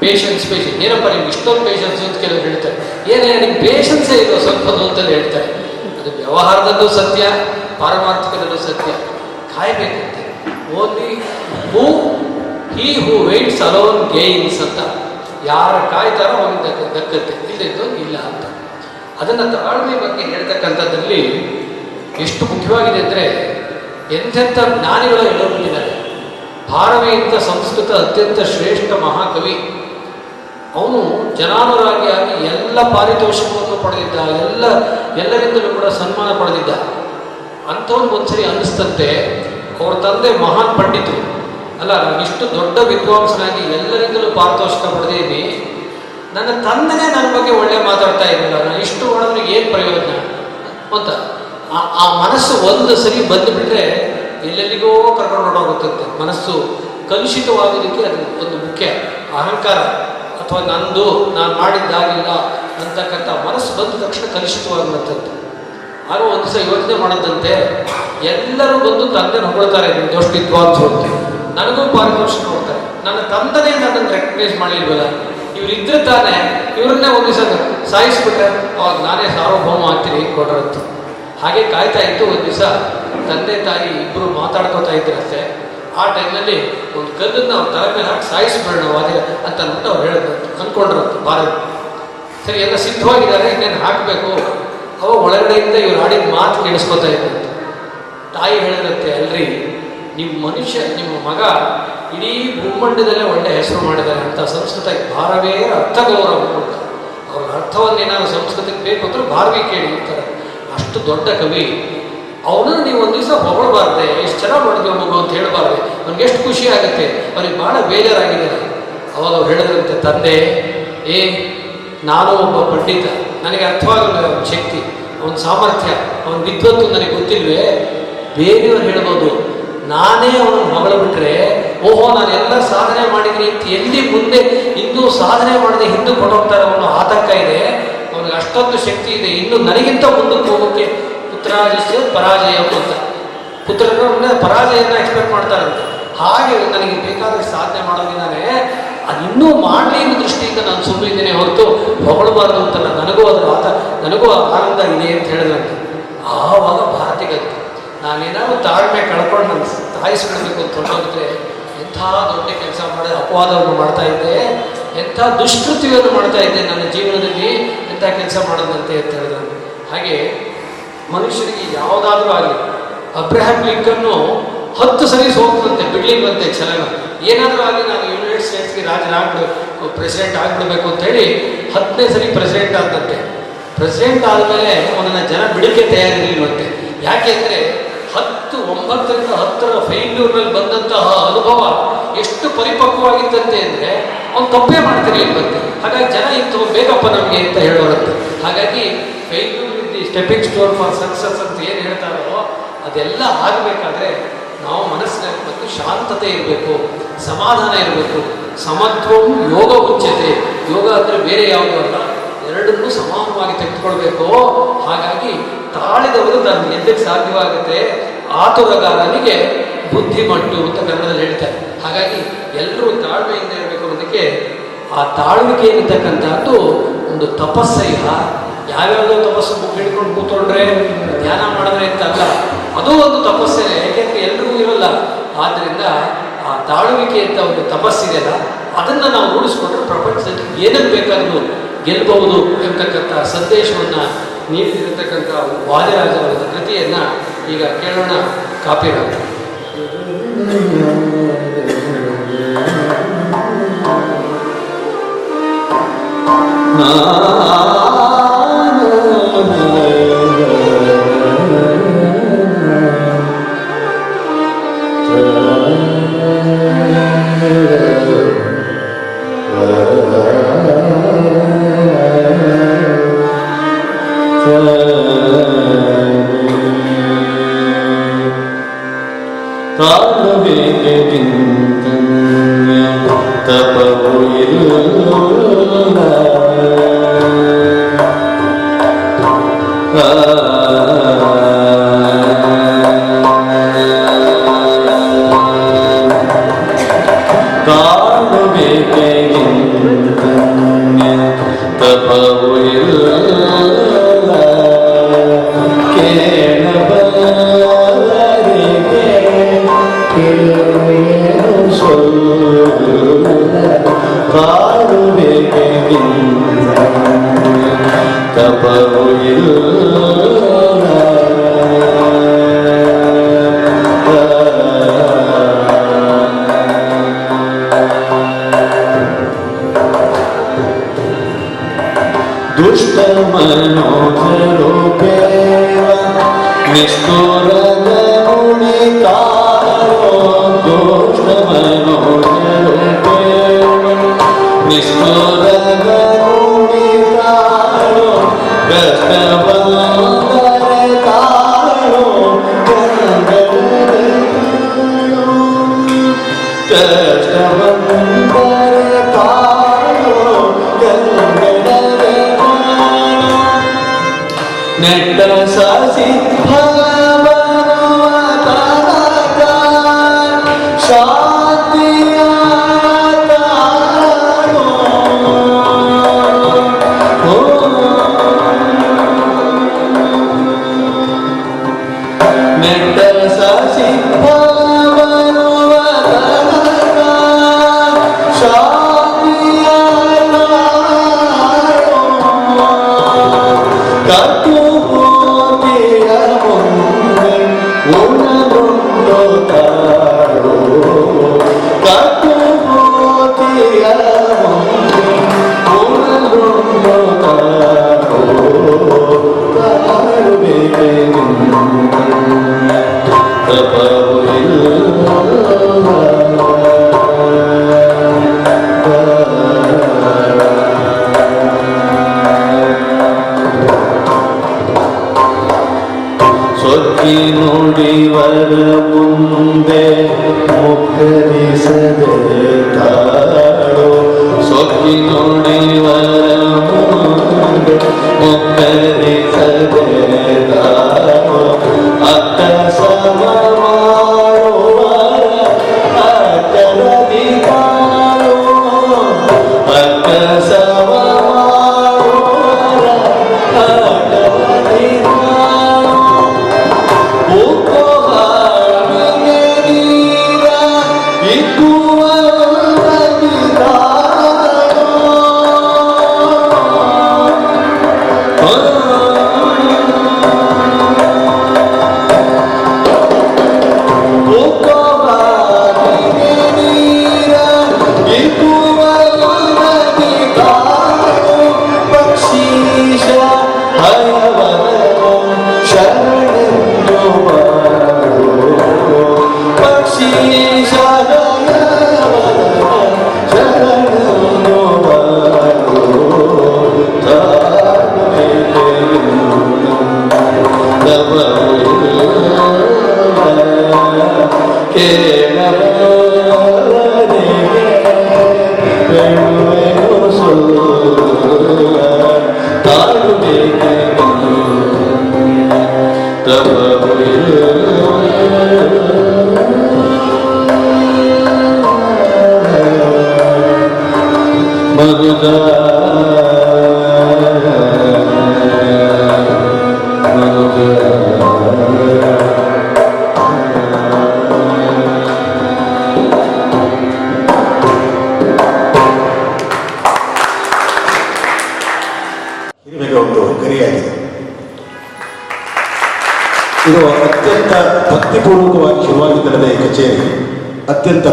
ಪೇಷನ್ಸ್ ಪೇಷನ್ ಏನಪ್ಪ ನಿಮ್ಗೆ ಇಷ್ಟೊಂದು ಪೇಷನ್ಸ್ ಅಂತ ಕೆಲವರು ಹೇಳ್ತಾರೆ. ಏನೇ, ನಿಮ್ಗೆ ಪೇಷನ್ಸೇ ಇರೋ ಸ್ವಲ್ಪದು ಅಂತ ಹೇಳ್ತಾರೆ. ಅದು ವ್ಯವಹಾರದಲ್ಲೂ ಸತ್ಯ, ಪಾರಮಾರ್ಥಿಕದಲ್ಲೂ ಸತ್ಯ. ಕಾಯಬೇಕಂತೆ. Only who, he who waits alone gains ಅಂತ. ಯಾರು ಕಾಯ್ತಾರೋ ಅವನಿಗೆ ದಕ್ಕ ದಕ್ಕತ್ತೆ ಇಲ್ಲದ್ದು ಇಲ್ಲ ಅಂತ. ಅದನ್ನು ತಾಳ್ಮೆ ಬಗ್ಗೆ ಹೇಳ್ತಕ್ಕಂಥದ್ರಲ್ಲಿ ಎಷ್ಟು ಮುಖ್ಯವಾಗಿದೆ ಅಂದರೆ ಎಂಥೆಂಥ ಜ್ಞಾನಿಗಳು ಎಲ್ಲೋ ಬಂದಿದ್ದಾರೆ ಭಾರವಿ ಅಂತ ಸಂಸ್ಕೃತ ಅತ್ಯಂತ ಶ್ರೇಷ್ಠ ಮಹಾಕವಿ. ಅವನು ಜನಾನುರಾಗಿಯಾಗಿ ಎಲ್ಲ ಪಾರಿತೋಷಿಕವನ್ನು ಪಡೆದಿದ್ದ, ಎಲ್ಲ, ಎಲ್ಲರಿಂದಲೂ ಕೂಡ ಸನ್ಮಾನ ಪಡೆದಿದ್ದ. ಅಂಥವ್ನು ಒಂದ್ಸರಿ ಅನ್ನಿಸ್ತಂತೆ, ಅವ್ರ ತಂದೆ ಮಹಾನ್ ಪಂಡಿತರು ಅಲ್ಲ ಇಷ್ಟು ದೊಡ್ಡ ವಿದ್ವಾಂಸನಾಗಿ ಎಲ್ಲರಿಂದಲೂ ಪಾರಿತೋಷಿಕ ಪಡೆದಿದ್ದೀನಿ. ನನ್ನ ತಂದೆನೇ ನನ್ನ ಬಗ್ಗೆ ಒಳ್ಳೆ ಮಾತಾಡ್ತಾ ಇರಲಿಲ್ಲ. ನಾನು ಇಷ್ಟು ಮಾಡೋದ್ರೆ ಏನು ಪ್ರಯೋಜನ? ಅಂತ. ಆ- ಆ ಮನಸ್ಸು ಒಂದು ಸರಿ ಬಂದುಬಿಟ್ರೆ ಎಲ್ಲೆಲ್ಲಿಗೋ ಕರ್ಕೊಂಡು ಹೊರಟೋಗುತ್ತಂತೆ ಮನಸ್ಸು ಕಲುಷಿತವಾಗೋದಕ್ಕೆ ಅದು ಒಂದು ಮುಖ್ಯ ಅಹಂಕಾರ. ಅಥವಾ ನಂದು, ನಾನು ಮಾಡಿದ್ದಾಗಿಲ್ಲ ಅಂತಕ್ಕಂಥ ಮನಸ್ಸು ಬಂದ ತಕ್ಷಣ ಕಲುಷಿತವಾಗಿರುತ್ತಂತೆ ಆಗ ಒಂದು ದಿವಸ ಯೋಚನೆ ಮಾಡದಂತೆ ಎಲ್ಲರೂ ಬಂದು ತಂದೆ ಹೊಗಳ್ತಾರೆ ನಿಮ್ಮ ದೋಷ ವಿದ್ವಾಂಸರು ಅಂತ ನನಗೂ ಪಾರಿತೋಷಿಕ ಕೊಡ್ತಾರೆ. ನನ್ನ ತಂದನೇ ನನ್ನನ್ನು ರೆಕಗ್ನೈಸ್ ಮಾಡಲಿಲ್ವಲ್ಲ ಇವರಿದ್ದರೆ ತಾನೇ ಇವ್ರನ್ನೇ ಒಂದು ದಿವಸ ಸಾಯಿಸ್ಬಿಟ್ರೆ, ಅವಾಗ ನಾನೇ ಸಾರ್ವಭೌಮ ಆಗ್ತೀನಿ ಕೊಡ್ರಂತೆ. ಹಾಗೆ ಕಾಯ್ತಾ ಇತ್ತು ಒಂದು ದಿವಸ ತಂದೆ ತಾಯಿ ಇಬ್ಬರು ಮಾತಾಡ್ಕೋತಾ ಇದ್ರಂತೆ. ಆ ಟೈಮ್ನಲ್ಲಿ ಒಂದು ಕಲ್ಲನ್ನು ಅವ್ರ ತಲೆ ಮೇಲೆ ಹಾಕಿ ಸಾಯಿಸಿಬಿಡೋಣ ಅದೇ ಅಂತ ಅಂದ್ಬಿಟ್ಟು ಅವ್ರು ಹೇಳಿದ್ರು. ಅಂದ್ಕೊಂಡ್ರಂತೆ ಭಾರತ. ಸರಿ, ಎಲ್ಲ ಸಿದ್ಧವಾಗಿದ್ದಾರೆ, ಇನ್ನೇನು ಹಾಕಬೇಕು? ಅವ ಒಳಗಡೆಯಿಂದ ಇವ್ರು ಆಡಿದ ಮಾತು ಕೇಳಿಸ್ಕೊತಾ ಇದ್ದಂತೆ ತಾಯಿ ಹೇಳಿದಂತೆ, ಅಲ್ರಿ ನಿಮ್ಮ ಮನುಷ್ಯ, ನಿಮ್ಮ ಮಗ ಇಡೀ ಭೂಮಂಡದಲ್ಲೇ ಒಳ್ಳೆ ಹೆಸರು ಮಾಡಿದ್ದಾರೆ. ಅಂತ ಸಂಸ್ಕೃತಕ್ಕೆ ಭಾರವೇ ಅರ್ಥ ಗೌರವ ಅವ್ರ ಅವ್ರ ಅರ್ಥವನ್ನೇನಾದ್ರು ಸಂಸ್ಕೃತಕ್ಕೆ ಬೇಕು ಅಂದ್ರೆ ಭಾರವಿ ಕೇಳಿ, ಅಂತಾರೆ. ಅಷ್ಟು ದೊಡ್ಡ ಕವಿ. ಅವನನ್ನು ನೀವು ಒಂದು ದಿವಸ ಹೊಗಳಬಾರ್ದೆ ಎಷ್ಟು ಚೆನ್ನಾಗಿ ಮಾಡಿದ್ರು ಮಗು ಅಂತ ಹೇಳಬಾರ್ದೆ, ಅವ್ನಿಗೆ ಎಷ್ಟು ಖುಷಿ ಆಗುತ್ತೆ. ಅವ್ರಿಗೆ ಭಾಳ ಬೇಜಾರಾಗಿದ್ದಾರೆ ಅವಾಗ ಅವ್ರು ಹೇಳಿದ್ರಂತೆ, ತಂದೆ, ಏ, ನಾನು ಒಬ್ಬ ಪಂಡಿತ. ನನಗೆ ಅರ್ಥವಾಗಲ್ಲ ಅವನ ಶಕ್ತಿ, ಅವನ ಸಾಮರ್ಥ್ಯ, ಅವನ ವಿದ್ವತ್ತು ನನಗೆ ಗೊತ್ತಿಲ್ವೇ? ಬೇರೆಯವ್ರು ಹೇಳ್ಬೋದು, ನಾನೇ ಅವನು ಮಗಳು ಬಿಟ್ಟರೆ ಓಹೋ, ನಾನು ಎಲ್ಲ ಸಾಧನೆ ಮಾಡಿದ್ದೀನಿ ಅಂತ ಎಲ್ಲಿ ಮುಂದೆ ಇಂದು ಸಾಧನೆ ಮಾಡದೆ ಹಿಂದೂ ಕೊಟ್ಟೋಗ್ತಾರೆ ಅವನು ಆತಂಕ ಇದೆ. ಅವನಿಗೆ ಅಷ್ಟೊಂದು ಶಕ್ತಿ ಇದೆ, ಇನ್ನು ನನಗಿಂತ ಮುಂದಕ್ಕೆ ಹೋಗೋಕ್ಕೆ ಪುತ್ರಾಜಿಸ್ಯ ಪರಾಜಯ ಅಂತ ಪುತ್ರರನ್ನ ಪರಾಜಯನ ಎಕ್ಸ್ಪೆಕ್ಟ್ ಮಾಡ್ತಾರಂತೆ ಹಾಗೆ ನನಗೆ ಬೇಕಾದ್ರೆ ಸಾಧನೆ ಮಾಡೋದಿದ್ದಾನೆ ಅದು ಇನ್ನೂ ಮಾಡಲಿ ಅನ್ನೋ ದೃಷ್ಟಿಯಿಂದ ನಾನು ಸುಮ್ಮನಿದ್ದೇನೆ ಹೊರತು ಹೊಗಳಬಾರ್ದು ಅಂತಲ್ಲ. ನನಗೂ ಅದರ ಆತ, ನನಗೂ ಆನಂದ ಇದೆ ಅಂತ ಹೇಳಿದ್ರಂತೆ ಆವಾಗ ಭಾರತಿಗಂತೆ ನಾನೇನಾದ್ರು ತಾಳ್ಮೆ ಕಳ್ಕೊಂಡು ನನ್ನ ತಾಯಿಸ್ಕೊಳ್ಬೇಕು ಅಂತ ಹೊರಟೋಗಿದ್ರೆ ಎಂಥ ದೊಡ್ಡ ಕೆಲಸ ಮಾಡಿ ಅಪವಾದವನ್ನು ಮಾಡ್ತಾ ಇದ್ದೆ, ಎಂಥ ದುಷ್ಕೃತ್ಯವನ್ನು ಮಾಡ್ತಾ ಇದ್ದೆ ನನ್ನ ಜೀವನದಲ್ಲಿ, ಎಂಥ ಕೆಲಸ ಮಾಡೋದಂತೆ ಅಂತ ಹೇಳಿದ್ರು. ಹಾಗೆ ಮನುಷ್ಯನಿಗೆ ಯಾವುದಾದ್ರೂ ಆಗಲಿ, ಅಬ್ರಹಾಂ ಲಿಂಕನ್ನು ಹತ್ತು ಸರಿ ಸೋಗ್ತಂತೆ ಬಿಡ್ಲಿಂಗಂತೆ ಚಲನ ಏನಾದರೂ ಆಗಲಿ ನಾನು ಯುನೈಟೆಡ್ ಸ್ಟೇಟ್ಸ್ಗೆ ರಾಜನಾಗ್ಬಿಡು ಪ್ರೆಸಿಡೆಂಟ್ ಆಗ್ಬಿಡ್ಬೇಕು ಅಂತ ಹೇಳಿ ಹತ್ತನೇ ಸರಿ ಪ್ರೆಸಿಡೆಂಟ್ ಆದಂತೆ ಪ್ರೆಸಿಡೆಂಟ್ ಆದಮೇಲೆ ಅವನನ್ನು ಜನ ಬಿಡಕ್ಕೆ ತಯಾರಿರಲಿಲ್ವಂತೆ. ಯಾಕೆ ಅಂದರೆ ಹತ್ತು, ಒಂಬತ್ತರಿಂದ ಹತ್ತರ ಫೈಲ್ಯೂರ್ನಲ್ಲಿ ಬಂದಂತಹ ಅನುಭವ ಎಷ್ಟು ಪರಿಪಕ್ವವಾಗಿತ್ತಂತೆ ಅಂದರೆ ಅವ್ನು ತಪ್ಪೇ ಮಾಡ್ತಿರ್ಲಿಲ್ವಂತೆ. ಹಾಗಾಗಿ ಜನ ಇತ್ತು ಬೇಕಪ್ಪ ನಮಗೆ ಅಂತ ಹೇಳೋರಂತೆ. ಹಾಗಾಗಿ failure the stepping stone for success ಅಂತ ಏನು ಹೇಳ್ತಾರೋ ಅದೆಲ್ಲ ಆಗಬೇಕಾದ್ರೆ ನಾವು ಮನಸ್ಸಿನಲ್ಲಿ ಮತ್ತು ಶಾಂತತೆ ಇರಬೇಕು, ಸಮಾಧಾನ ಇರಬೇಕು, ಸಮತ್ವ ಯೋಗ ಉಚ್ಯತೆ. ಯೋಗ ಅಂದರೆ ಬೇರೆ ಯಾವುದೂ ಅಲ್ಲ, ಎರಡನ್ನೂ ಸಮಾನವಾಗಿ ತೆಗೆದುಕೊಳ್ಬೇಕು. ಹಾಗಾಗಿ ತಾಳಿದವರು ತನ್ನ ಎದ್ದಕ್ಕೆ ಸಾಧ್ಯವಾಗುತ್ತೆ? ಆತುರಗಾರನಿಗೆ ಬುದ್ಧಿಮಟ್ಟು ಅಂತ ಕನ್ನಡದಲ್ಲಿ ಹೇಳ್ತಾರೆ. ಹಾಗಾಗಿ ಎಲ್ಲರೂ ತಾಳ್ಮೆಯಿಂದ ಇರಬೇಕು ಅನ್ನೋದಕ್ಕೆ ಆ ತಾಳ್ಮಿಕೆ ಇರತಕ್ಕಂಥದ್ದು ಒಂದು ತಪಸ್ಸಯ್ಯ ಯಾವ್ಯಾವುದೋ ತಪಸ್ಸು ಬುಕ್ ಹಿಡ್ಕೊಂಡು ಕೂತ್ಕೊಂಡ್ರೆ ಧ್ಯಾನ ಮಾಡಿದ್ರೆ ಅಂತ ಅಲ್ಲ ಅದು ಒಂದು ತಪಸ್ಸೇನೆ ಯಾಕೆಂದ್ರೆ ಎಲ್ರಿಗೂ ಇರಲ್ಲ. ಆದ್ದರಿಂದ ಆ ತಾಳುವಿಕೆ ಅಂತ ಒಂದು ತಪಸ್ಸಿದೆಯಲ್ಲ, ಅದನ್ನು ನಾವು ರೂಢಿಸ್ಕೊಂಡ್ರೆ ಪ್ರಪಂಚದಲ್ಲಿ ಏನಕ್ಕೆ ಬೇಕಾದರೂ ಗೆಲ್ಬಹುದು ಎಂತಕ್ಕಂಥ ಸಂದೇಶವನ್ನು ನೀಡಿರತಕ್ಕಂಥ ವಾದಿರಾಜರ ಕೃತಿಯನ್ನ ಈಗ ಕೇಳೋಣ. ಕಾಪಿ ಇಲ್ಲ ತಪವು मैं तरसा से वर मुंदे मुखरी सदे ताड़ो सोखिनोड़े वर मुंदे मुखरी सदे ताड़ो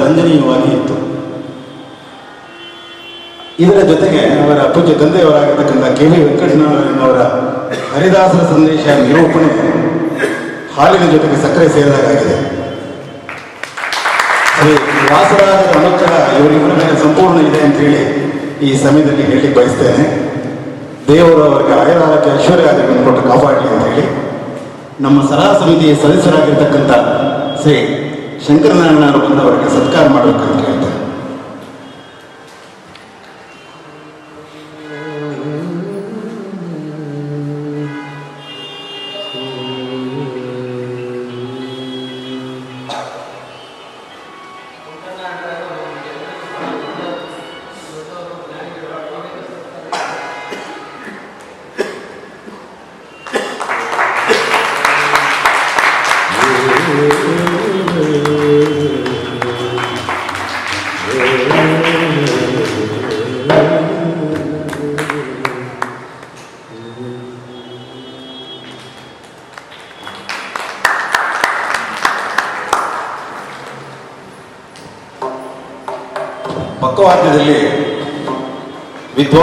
ರಂಜನೀಯವಾಗಿ ಇತ್ತು. ಇದರ ಜೊತೆಗೆ ಅವರ ಪೂಜ್ಯ ತಂದೆಯವರಾಗಿರ್ತಕ್ಕಂಥ ಕೆ ವಿ ವೆಂಕಟನಾರಾಯಣವರ ಹರಿದಾಸರ ಸಂದೇಶ ನಿರೂಪಣೆ ಹಾಲಿನ ಜೊತೆಗೆ ಸಕ್ಕರೆ ಸೇರಿದಾಗಿದೆ ಶ್ರೀ ವಾಸರಾಜರ ಅನುಗ್ರಹ ಮೇಲೆ ಸಂಪೂರ್ಣ ಇದೆ ಅಂತ ಹೇಳಿ ಈ ಸಮಯದಲ್ಲಿ ಹೇಳಿ ಬಯಸ್ತೇನೆ. ದೇವರು ಅವರಿಗೆ ಆಯುರಾರೋಗ್ಯ ಐಶ್ವರ್ಯ ಕೊಟ್ಟು ಕಾಪಾಡಲಿ ಅಂತ ಹೇಳಿ ನಮ್ಮ ಸಲಹಾ ಸಮಿತಿಯ ಸದಸ್ಯರಾಗಿರ್ತಕ್ಕಂಥ ಶ್ರೀ ಶಂಕರನಾರಾಯಣರು ಬಂದವರಿಗೆ ಸತ್ಕಾರ ಮಾಡಬೇಕಂತ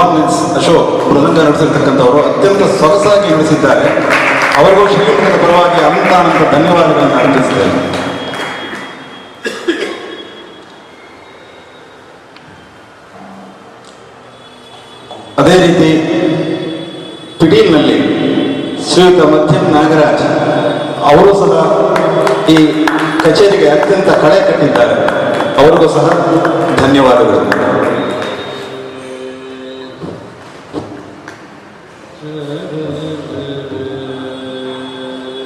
ಎಸ್ ಅಶೋಕ್ ಮೃದಂಗ ನಡೆಸಿರ್ತಕ್ಕಂಥವರು ಅತ್ಯಂತ ಸೊಗಸಾಗಿ ನಡೆಸಿದ್ದಾರೆ. ಅವರಿಗೂ ಶ್ರೀಮಂತರ ಪರವಾಗಿ ಅನಂತ ಅನಂತ ಧನ್ಯವಾದಗಳನ್ನು ಅರ್ಪಿಸುತ್ತೇನೆ. ಅದೇ ರೀತಿ ಪಿಟೀಲ್ನಲ್ಲಿ ಶ್ರೀಯುತ ಮಧ್ಯಮ್ ನಾಗರಾಜ್ ಅವರು ಸಹ ಈ ಕಚೇರಿಗೆ ಅತ್ಯಂತ ಕಳೆ ಕಟ್ಟಿದ್ದಾರೆ. ಅವರಿಗೂ ಸಹ ಧನ್ಯವಾದಗಳು.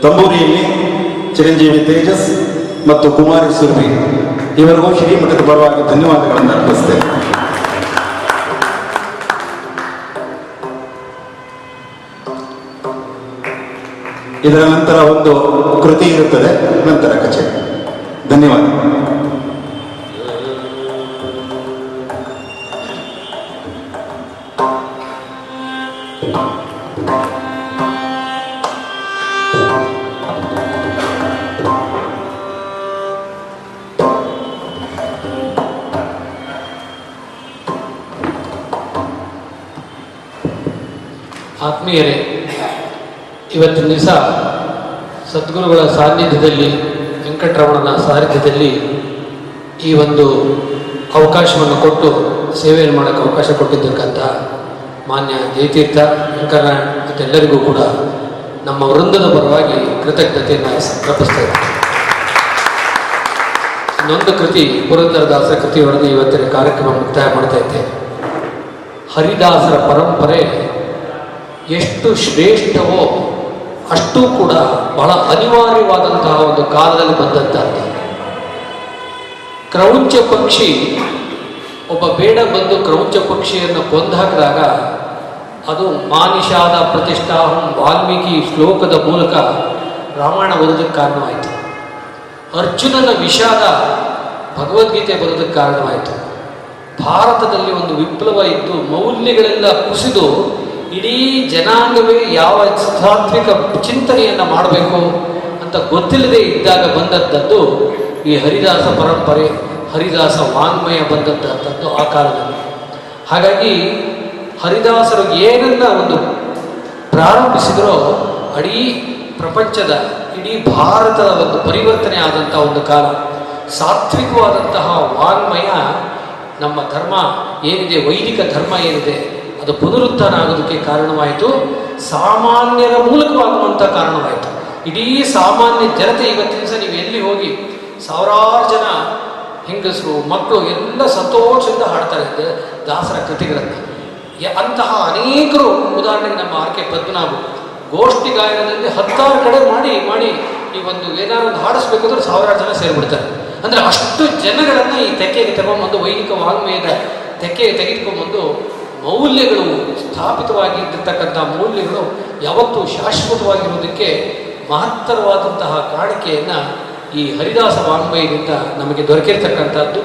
ತಂಬೂರಿಯಲ್ಲಿ ಚಿರಂಜೀವಿ ತೇಜಸ್ ಮತ್ತು ಕುಮಾರಿ ಸುರ್ವಿ ಇವರಿಗೂ ಶ್ರೀಮಠದ ಪರವಾಗಿ ಧನ್ಯವಾದಗಳನ್ನು ಅರ್ಪಿಸ್ತೇನೆ. ಇದರ ನಂತರ ಒಂದು ಕೃತಿ ಇರುತ್ತದೆ, ನಂತರ ಕಚೇರಿ. ಧನ್ಯವಾದ ದಿವಸ ಸದ್ಗುರುಗಳ ಸಾನ್ನಿಧ್ಯದಲ್ಲಿ ವೆಂಕಟರಮಣನ ಸಾನ್ನಿಧ್ಯದಲ್ಲಿ ಈ ಒಂದು ಅವಕಾಶವನ್ನು ಕೊಟ್ಟು ಸೇವೆಯನ್ನು ಮಾಡೋಕ್ಕೆ ಅವಕಾಶ ಕೊಟ್ಟಿದ್ದಕ್ಕಂಥ ಮಾನ್ಯ ಜಯತೀರ್ಥ ವೆಂಕಟನಾರಾಯಣ ಮತ್ತೆಲ್ಲರಿಗೂ ಕೂಡ ನಮ್ಮ ವೃಂದದ ಪರವಾಗಿ ಕೃತಜ್ಞತೆಯನ್ನು ಪ್ರಕಟಿಸ್ತೇವೆ ಇನ್ನೊಂದು ಕೃತಿ ಪುರಂದರದಾಸರ ಕೃತಿ ಹೊಡೆದು ಇವತ್ತಿನ ಕಾರ್ಯಕ್ರಮ ಮುಕ್ತಾಯ ಮಾಡ್ತಾ ಇದ್ದೇನೆ ಹರಿದಾಸರ ಪರಂಪರೆ ಎಷ್ಟು ಶ್ರೇಷ್ಠವೋ ಅಷ್ಟೂ ಕೂಡ ಬಹಳ ಅನಿವಾರ್ಯವಾದಂತಹ ಒಂದು ಕಾಲದಲ್ಲಿ ಬಂದಂತಹದ್ದು ಕ್ರೌಂಚ ಪಕ್ಷಿ, ಒಬ್ಬ ಬೇಡ ಬಂದು ಕ್ರೌಂಚ ಪಕ್ಷಿಯನ್ನು ಕೊಂದಾಕಿದಾಗ ಅದು ಮಾನಿಷಾದ ಪ್ರತಿಷ್ಠಾಹಂ ವಾಲ್ಮೀಕಿ ಶ್ಲೋಕದ ಮೂಲಕ ರಾಮಾಯಣ ಬರೋದಕ್ಕೆ ಕಾರಣವಾಯಿತು. ಅರ್ಜುನನ ವಿಷಾದ ಭಗವದ್ಗೀತೆ ಬರೋದಕ್ಕೆ ಕಾರಣವಾಯಿತು. ಭಾರತದಲ್ಲಿ ಒಂದು ವಿಪ್ಲವ ಇದ್ದು, ಮೌಲ್ಯಗಳೆಲ್ಲ ಕುಸಿದು ಇಡೀ ಜನಾಂಗವೇ ಯಾವ ಸಾತ್ವಿಕ ಚಿಂತನೆಯನ್ನು ಮಾಡಬೇಕು ಅಂತ ಗೊತ್ತಿಲ್ಲದೆ ಇದ್ದಾಗ ಬಂದದ್ದದ್ದು ಈ ಹರಿದಾಸ ಪರಂಪರೆ, ಹರಿದಾಸ ವಾಂಗ್ಮಯ ಬಂದದ್ದು ಆ ಕಾಲದಲ್ಲಿ. ಹಾಗಾಗಿ ಹರಿದಾಸರು ಏನನ್ನ ಒಂದು ಪ್ರಾರಂಭಿಸಿದರೋ ಇಡೀ ಪ್ರಪಂಚದ, ಇಡೀ ಭಾರತದ ಒಂದು ಪರಿವರ್ತನೆ ಆದಂತಹ ಒಂದು ಕಾಲ. ಸಾತ್ವಿಕವಾದಂತಹ ವಾಂಗ್ಮಯ ನಮ್ಮ ಧರ್ಮ ಏನಿದೆ, ವೈದಿಕ ಧರ್ಮ ಏನಿದೆ ಅದು ಪುನರುತ್ಥಾನ ಆಗೋದಕ್ಕೆ ಕಾರಣವಾಯಿತು. ಸಾಮಾನ್ಯರ ಮೂಲಕವಾಗುವಂಥ ಕಾರಣವಾಯಿತು. ಇಡೀ ಸಾಮಾನ್ಯ ಜನತೆ ಇವತ್ತಿನ ದಿವಸ ನೀವು ಎಲ್ಲಿ ಹೋಗಿ ಸಾವಿರಾರು ಜನ ಹೆಂಗಸರು, ಮಕ್ಕಳು ಎಲ್ಲ ಸಂತೋಷದಿಂದ ಹಾಡ್ತಾರೆ. ದಾಸರ ಕೃತಿಗಳನ್ನು. ಅಂತಹ ಅನೇಕರು ಉದಾಹರಣೆಗೆ ನಮ್ಮ ಆರ್ ಕೆ ಪದ್ಮನಾಭ ಗೋಷ್ಠಿ ಗಾಯನದಲ್ಲಿ ಹತ್ತಾರು ಕಡೆ ಮಾಡಿ ಮಾಡಿ ಈ ಒಂದು ಏನಾದ್ರು ಒಂದು ಹಾಡಿಸ್ಬೇಕಂದ್ರೆ ಸಾವಿರಾರು ಜನ ಸೇರಿಬಿಡ್ತಾರೆ. ಅಂದ್ರೆ ಅಷ್ಟು ಜನಗಳನ್ನು ಈ ತೆಕ್ಕೆಗೆ ತಗೊಂಬಂದು ವೈದಿಕ ವಾಂಗ್ಮಯದ ತೆಕ್ಕೆಗೆ ತೆಗೆದುಕೊಂಡ್ಬಂದು ಮೌಲ್ಯಗಳು ಸ್ಥಾಪಿತವಾಗಿರ್ತಕ್ಕಂಥ ಮೌಲ್ಯಗಳು ಯಾವತ್ತೂ ಶಾಶ್ವತವಾಗಿರುವುದಕ್ಕೆ ಮಹತ್ತರವಾದಂತಹ ಕಾಣಿಕೆಯನ್ನು ಈ ಹರಿದಾಸ ವಾಂಗ್ಮಯದಿಂದ ನಮಗೆ ದೊರಕಿರ್ತಕ್ಕಂಥದ್ದು.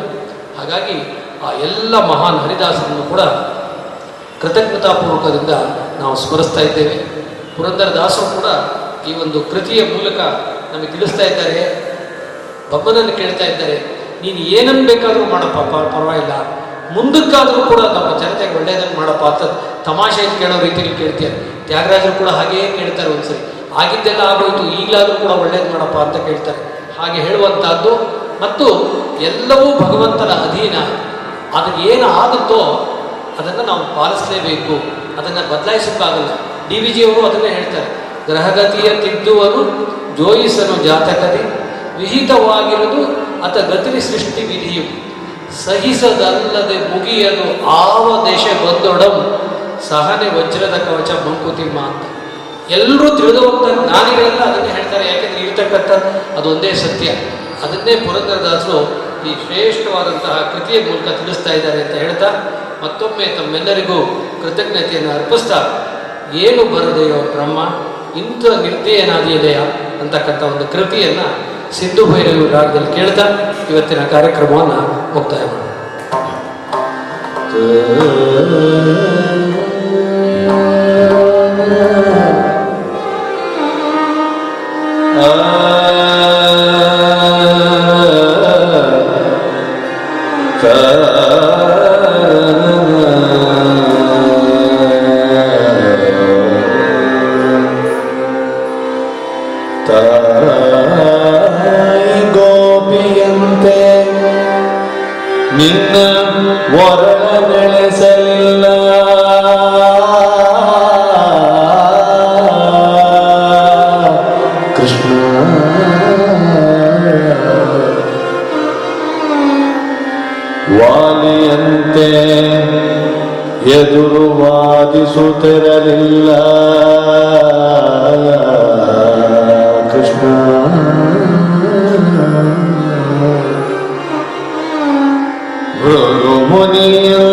ಹಾಗಾಗಿ ಆ ಎಲ್ಲ ಮಹಾನ್ ಹರಿದಾಸರನ್ನು ಕೂಡ ಕೃತಜ್ಞತಾಪೂರ್ವಕದಿಂದ ನಾವು ಸ್ಮರಿಸ್ತಾ ಇದ್ದೇವೆ. ಪುರಂದರದಾಸರು ಕೂಡ ಈ ಒಂದು ಕೃತಿಯ ಮೂಲಕ ನಮಗೆ ತಿಳಿಸ್ತಾ ಇದ್ದಾರೆ. ಬಬ್ಬನನ್ನು ಕೇಳ್ತಾ ಇದ್ದಾರೆ. ನೀನು ಏನನ್ನು ಬೇಕಾದರೂ ಮಾಡಪ್ಪ, ಪರವಾಗಿಲ್ಲ. ಮುಂದಕ್ಕಾದರೂ ಕೂಡ ನಮ್ಮ ಜನತೆಗೆ ಒಳ್ಳೆಯದನ್ನು ಮಾಡಪ್ಪ ಅಂತ ತಮಾಷೆ ಕೇಳೋ ರೀತಿಯಲ್ಲಿ ಕೇಳ್ತಾರೆ ತ್ಯಾಗರಾಜರು ಕೂಡ ಹಾಗೇ ಕೇಳ್ತಾರೆ ಒಂದ್ಸರಿ. ಆಗಿದ್ದೆಲ್ಲ ಆಗೋಯ್ತು, ಈಗಲಾದರೂ ಕೂಡ ಒಳ್ಳೇದು ಮಾಡಪ್ಪ ಅಂತ ಕೇಳ್ತಾರೆ. ಹಾಗೆ ಹೇಳುವಂತಹದ್ದು. ಮತ್ತು ಎಲ್ಲವೂ ಭಗವಂತನ ಅಧೀನ. ಅದಕ್ಕೆ ಏನು ಆಗುತ್ತೋ ಅದನ್ನು ನಾವು ಪಾಲಿಸಲೇಬೇಕು. ಅದನ್ನು ಬದಲಾಯಿಸೋಕ್ಕಾಗಲ್ಲ. ಡಿ ವಿ ಜಿಯವರು ಅದನ್ನೇ ಹೇಳ್ತಾರೆ. ಗ್ರಹಗತಿಯ ತಿದ್ದುವನು ಜೋಯಿಸನು ಜಾತಕತೆ ವಿಹಿತವಾಗಿರುವುದು ಅತ ಗತಿ ಸೃಷ್ಟಿ ವಿಧಿಯು. ಸಹಿಸದಲ್ಲದೆ ಮುಗಿಯದು ಆವ ದೇಶ ಬಂದೊಡಂ, ಸಹನೆ ವಜ್ರದ ಕವಚ ಮಂಕುತಿಮ್ಮ ಅಂತ ಎಲ್ಲರೂ ತಿಳಿದುವಂತ ಜ್ಞಾನಿಗಳೆಲ್ಲ ಅದನ್ನೇ ಹೇಳ್ತಾರೆ ಯಾಕೆಂದ್ರೆ ಇರ್ತಕ್ಕಂಥ ಅದೊಂದೇ ಸತ್ಯ. ಅದನ್ನೇ ಪುರಂದರದಾಸರು ಈ ಶ್ರೇಷ್ಠವಾದಂತಹ ಕೃತಿಯ ಮೂಲಕ ತಿಳಿಸ್ತಾ ಇದ್ದಾರೆ ಅಂತ ಹೇಳ್ತಾ, ಮತ್ತೊಮ್ಮೆ ತಮ್ಮೆಲ್ಲರಿಗೂ ಕೃತಜ್ಞತೆಯನ್ನು ಅರ್ಪಿಸ್ತಾ, ಏನು ಬರದೆಯೋ ಬ್ರಹ್ಮ, ಇಂಥ ನಿರ್ದಯನಾದಿದೆಯಾ ಅಂತಕ್ಕಂಥ ಒಂದು ಕೃತಿಯನ್ನು ಸಿಂಧು ಭೈರವಿ ರಾಗದಲ್ಲಿ ಕೇಳ್ತಾ ಇವತ್ತಿನ ಕಾರ್ಯಕ್ರಮವನ್ನು ಮುಕ್ತಾಯ ಮಾಡೋಣ. ವಾದಿಸುತ್ತಿರಲಿಲ್ಲ ಕೃಷ್ಣ ಮೃದು ಮುನಿಯಂತೆ ನಿನ್ನ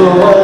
Oh.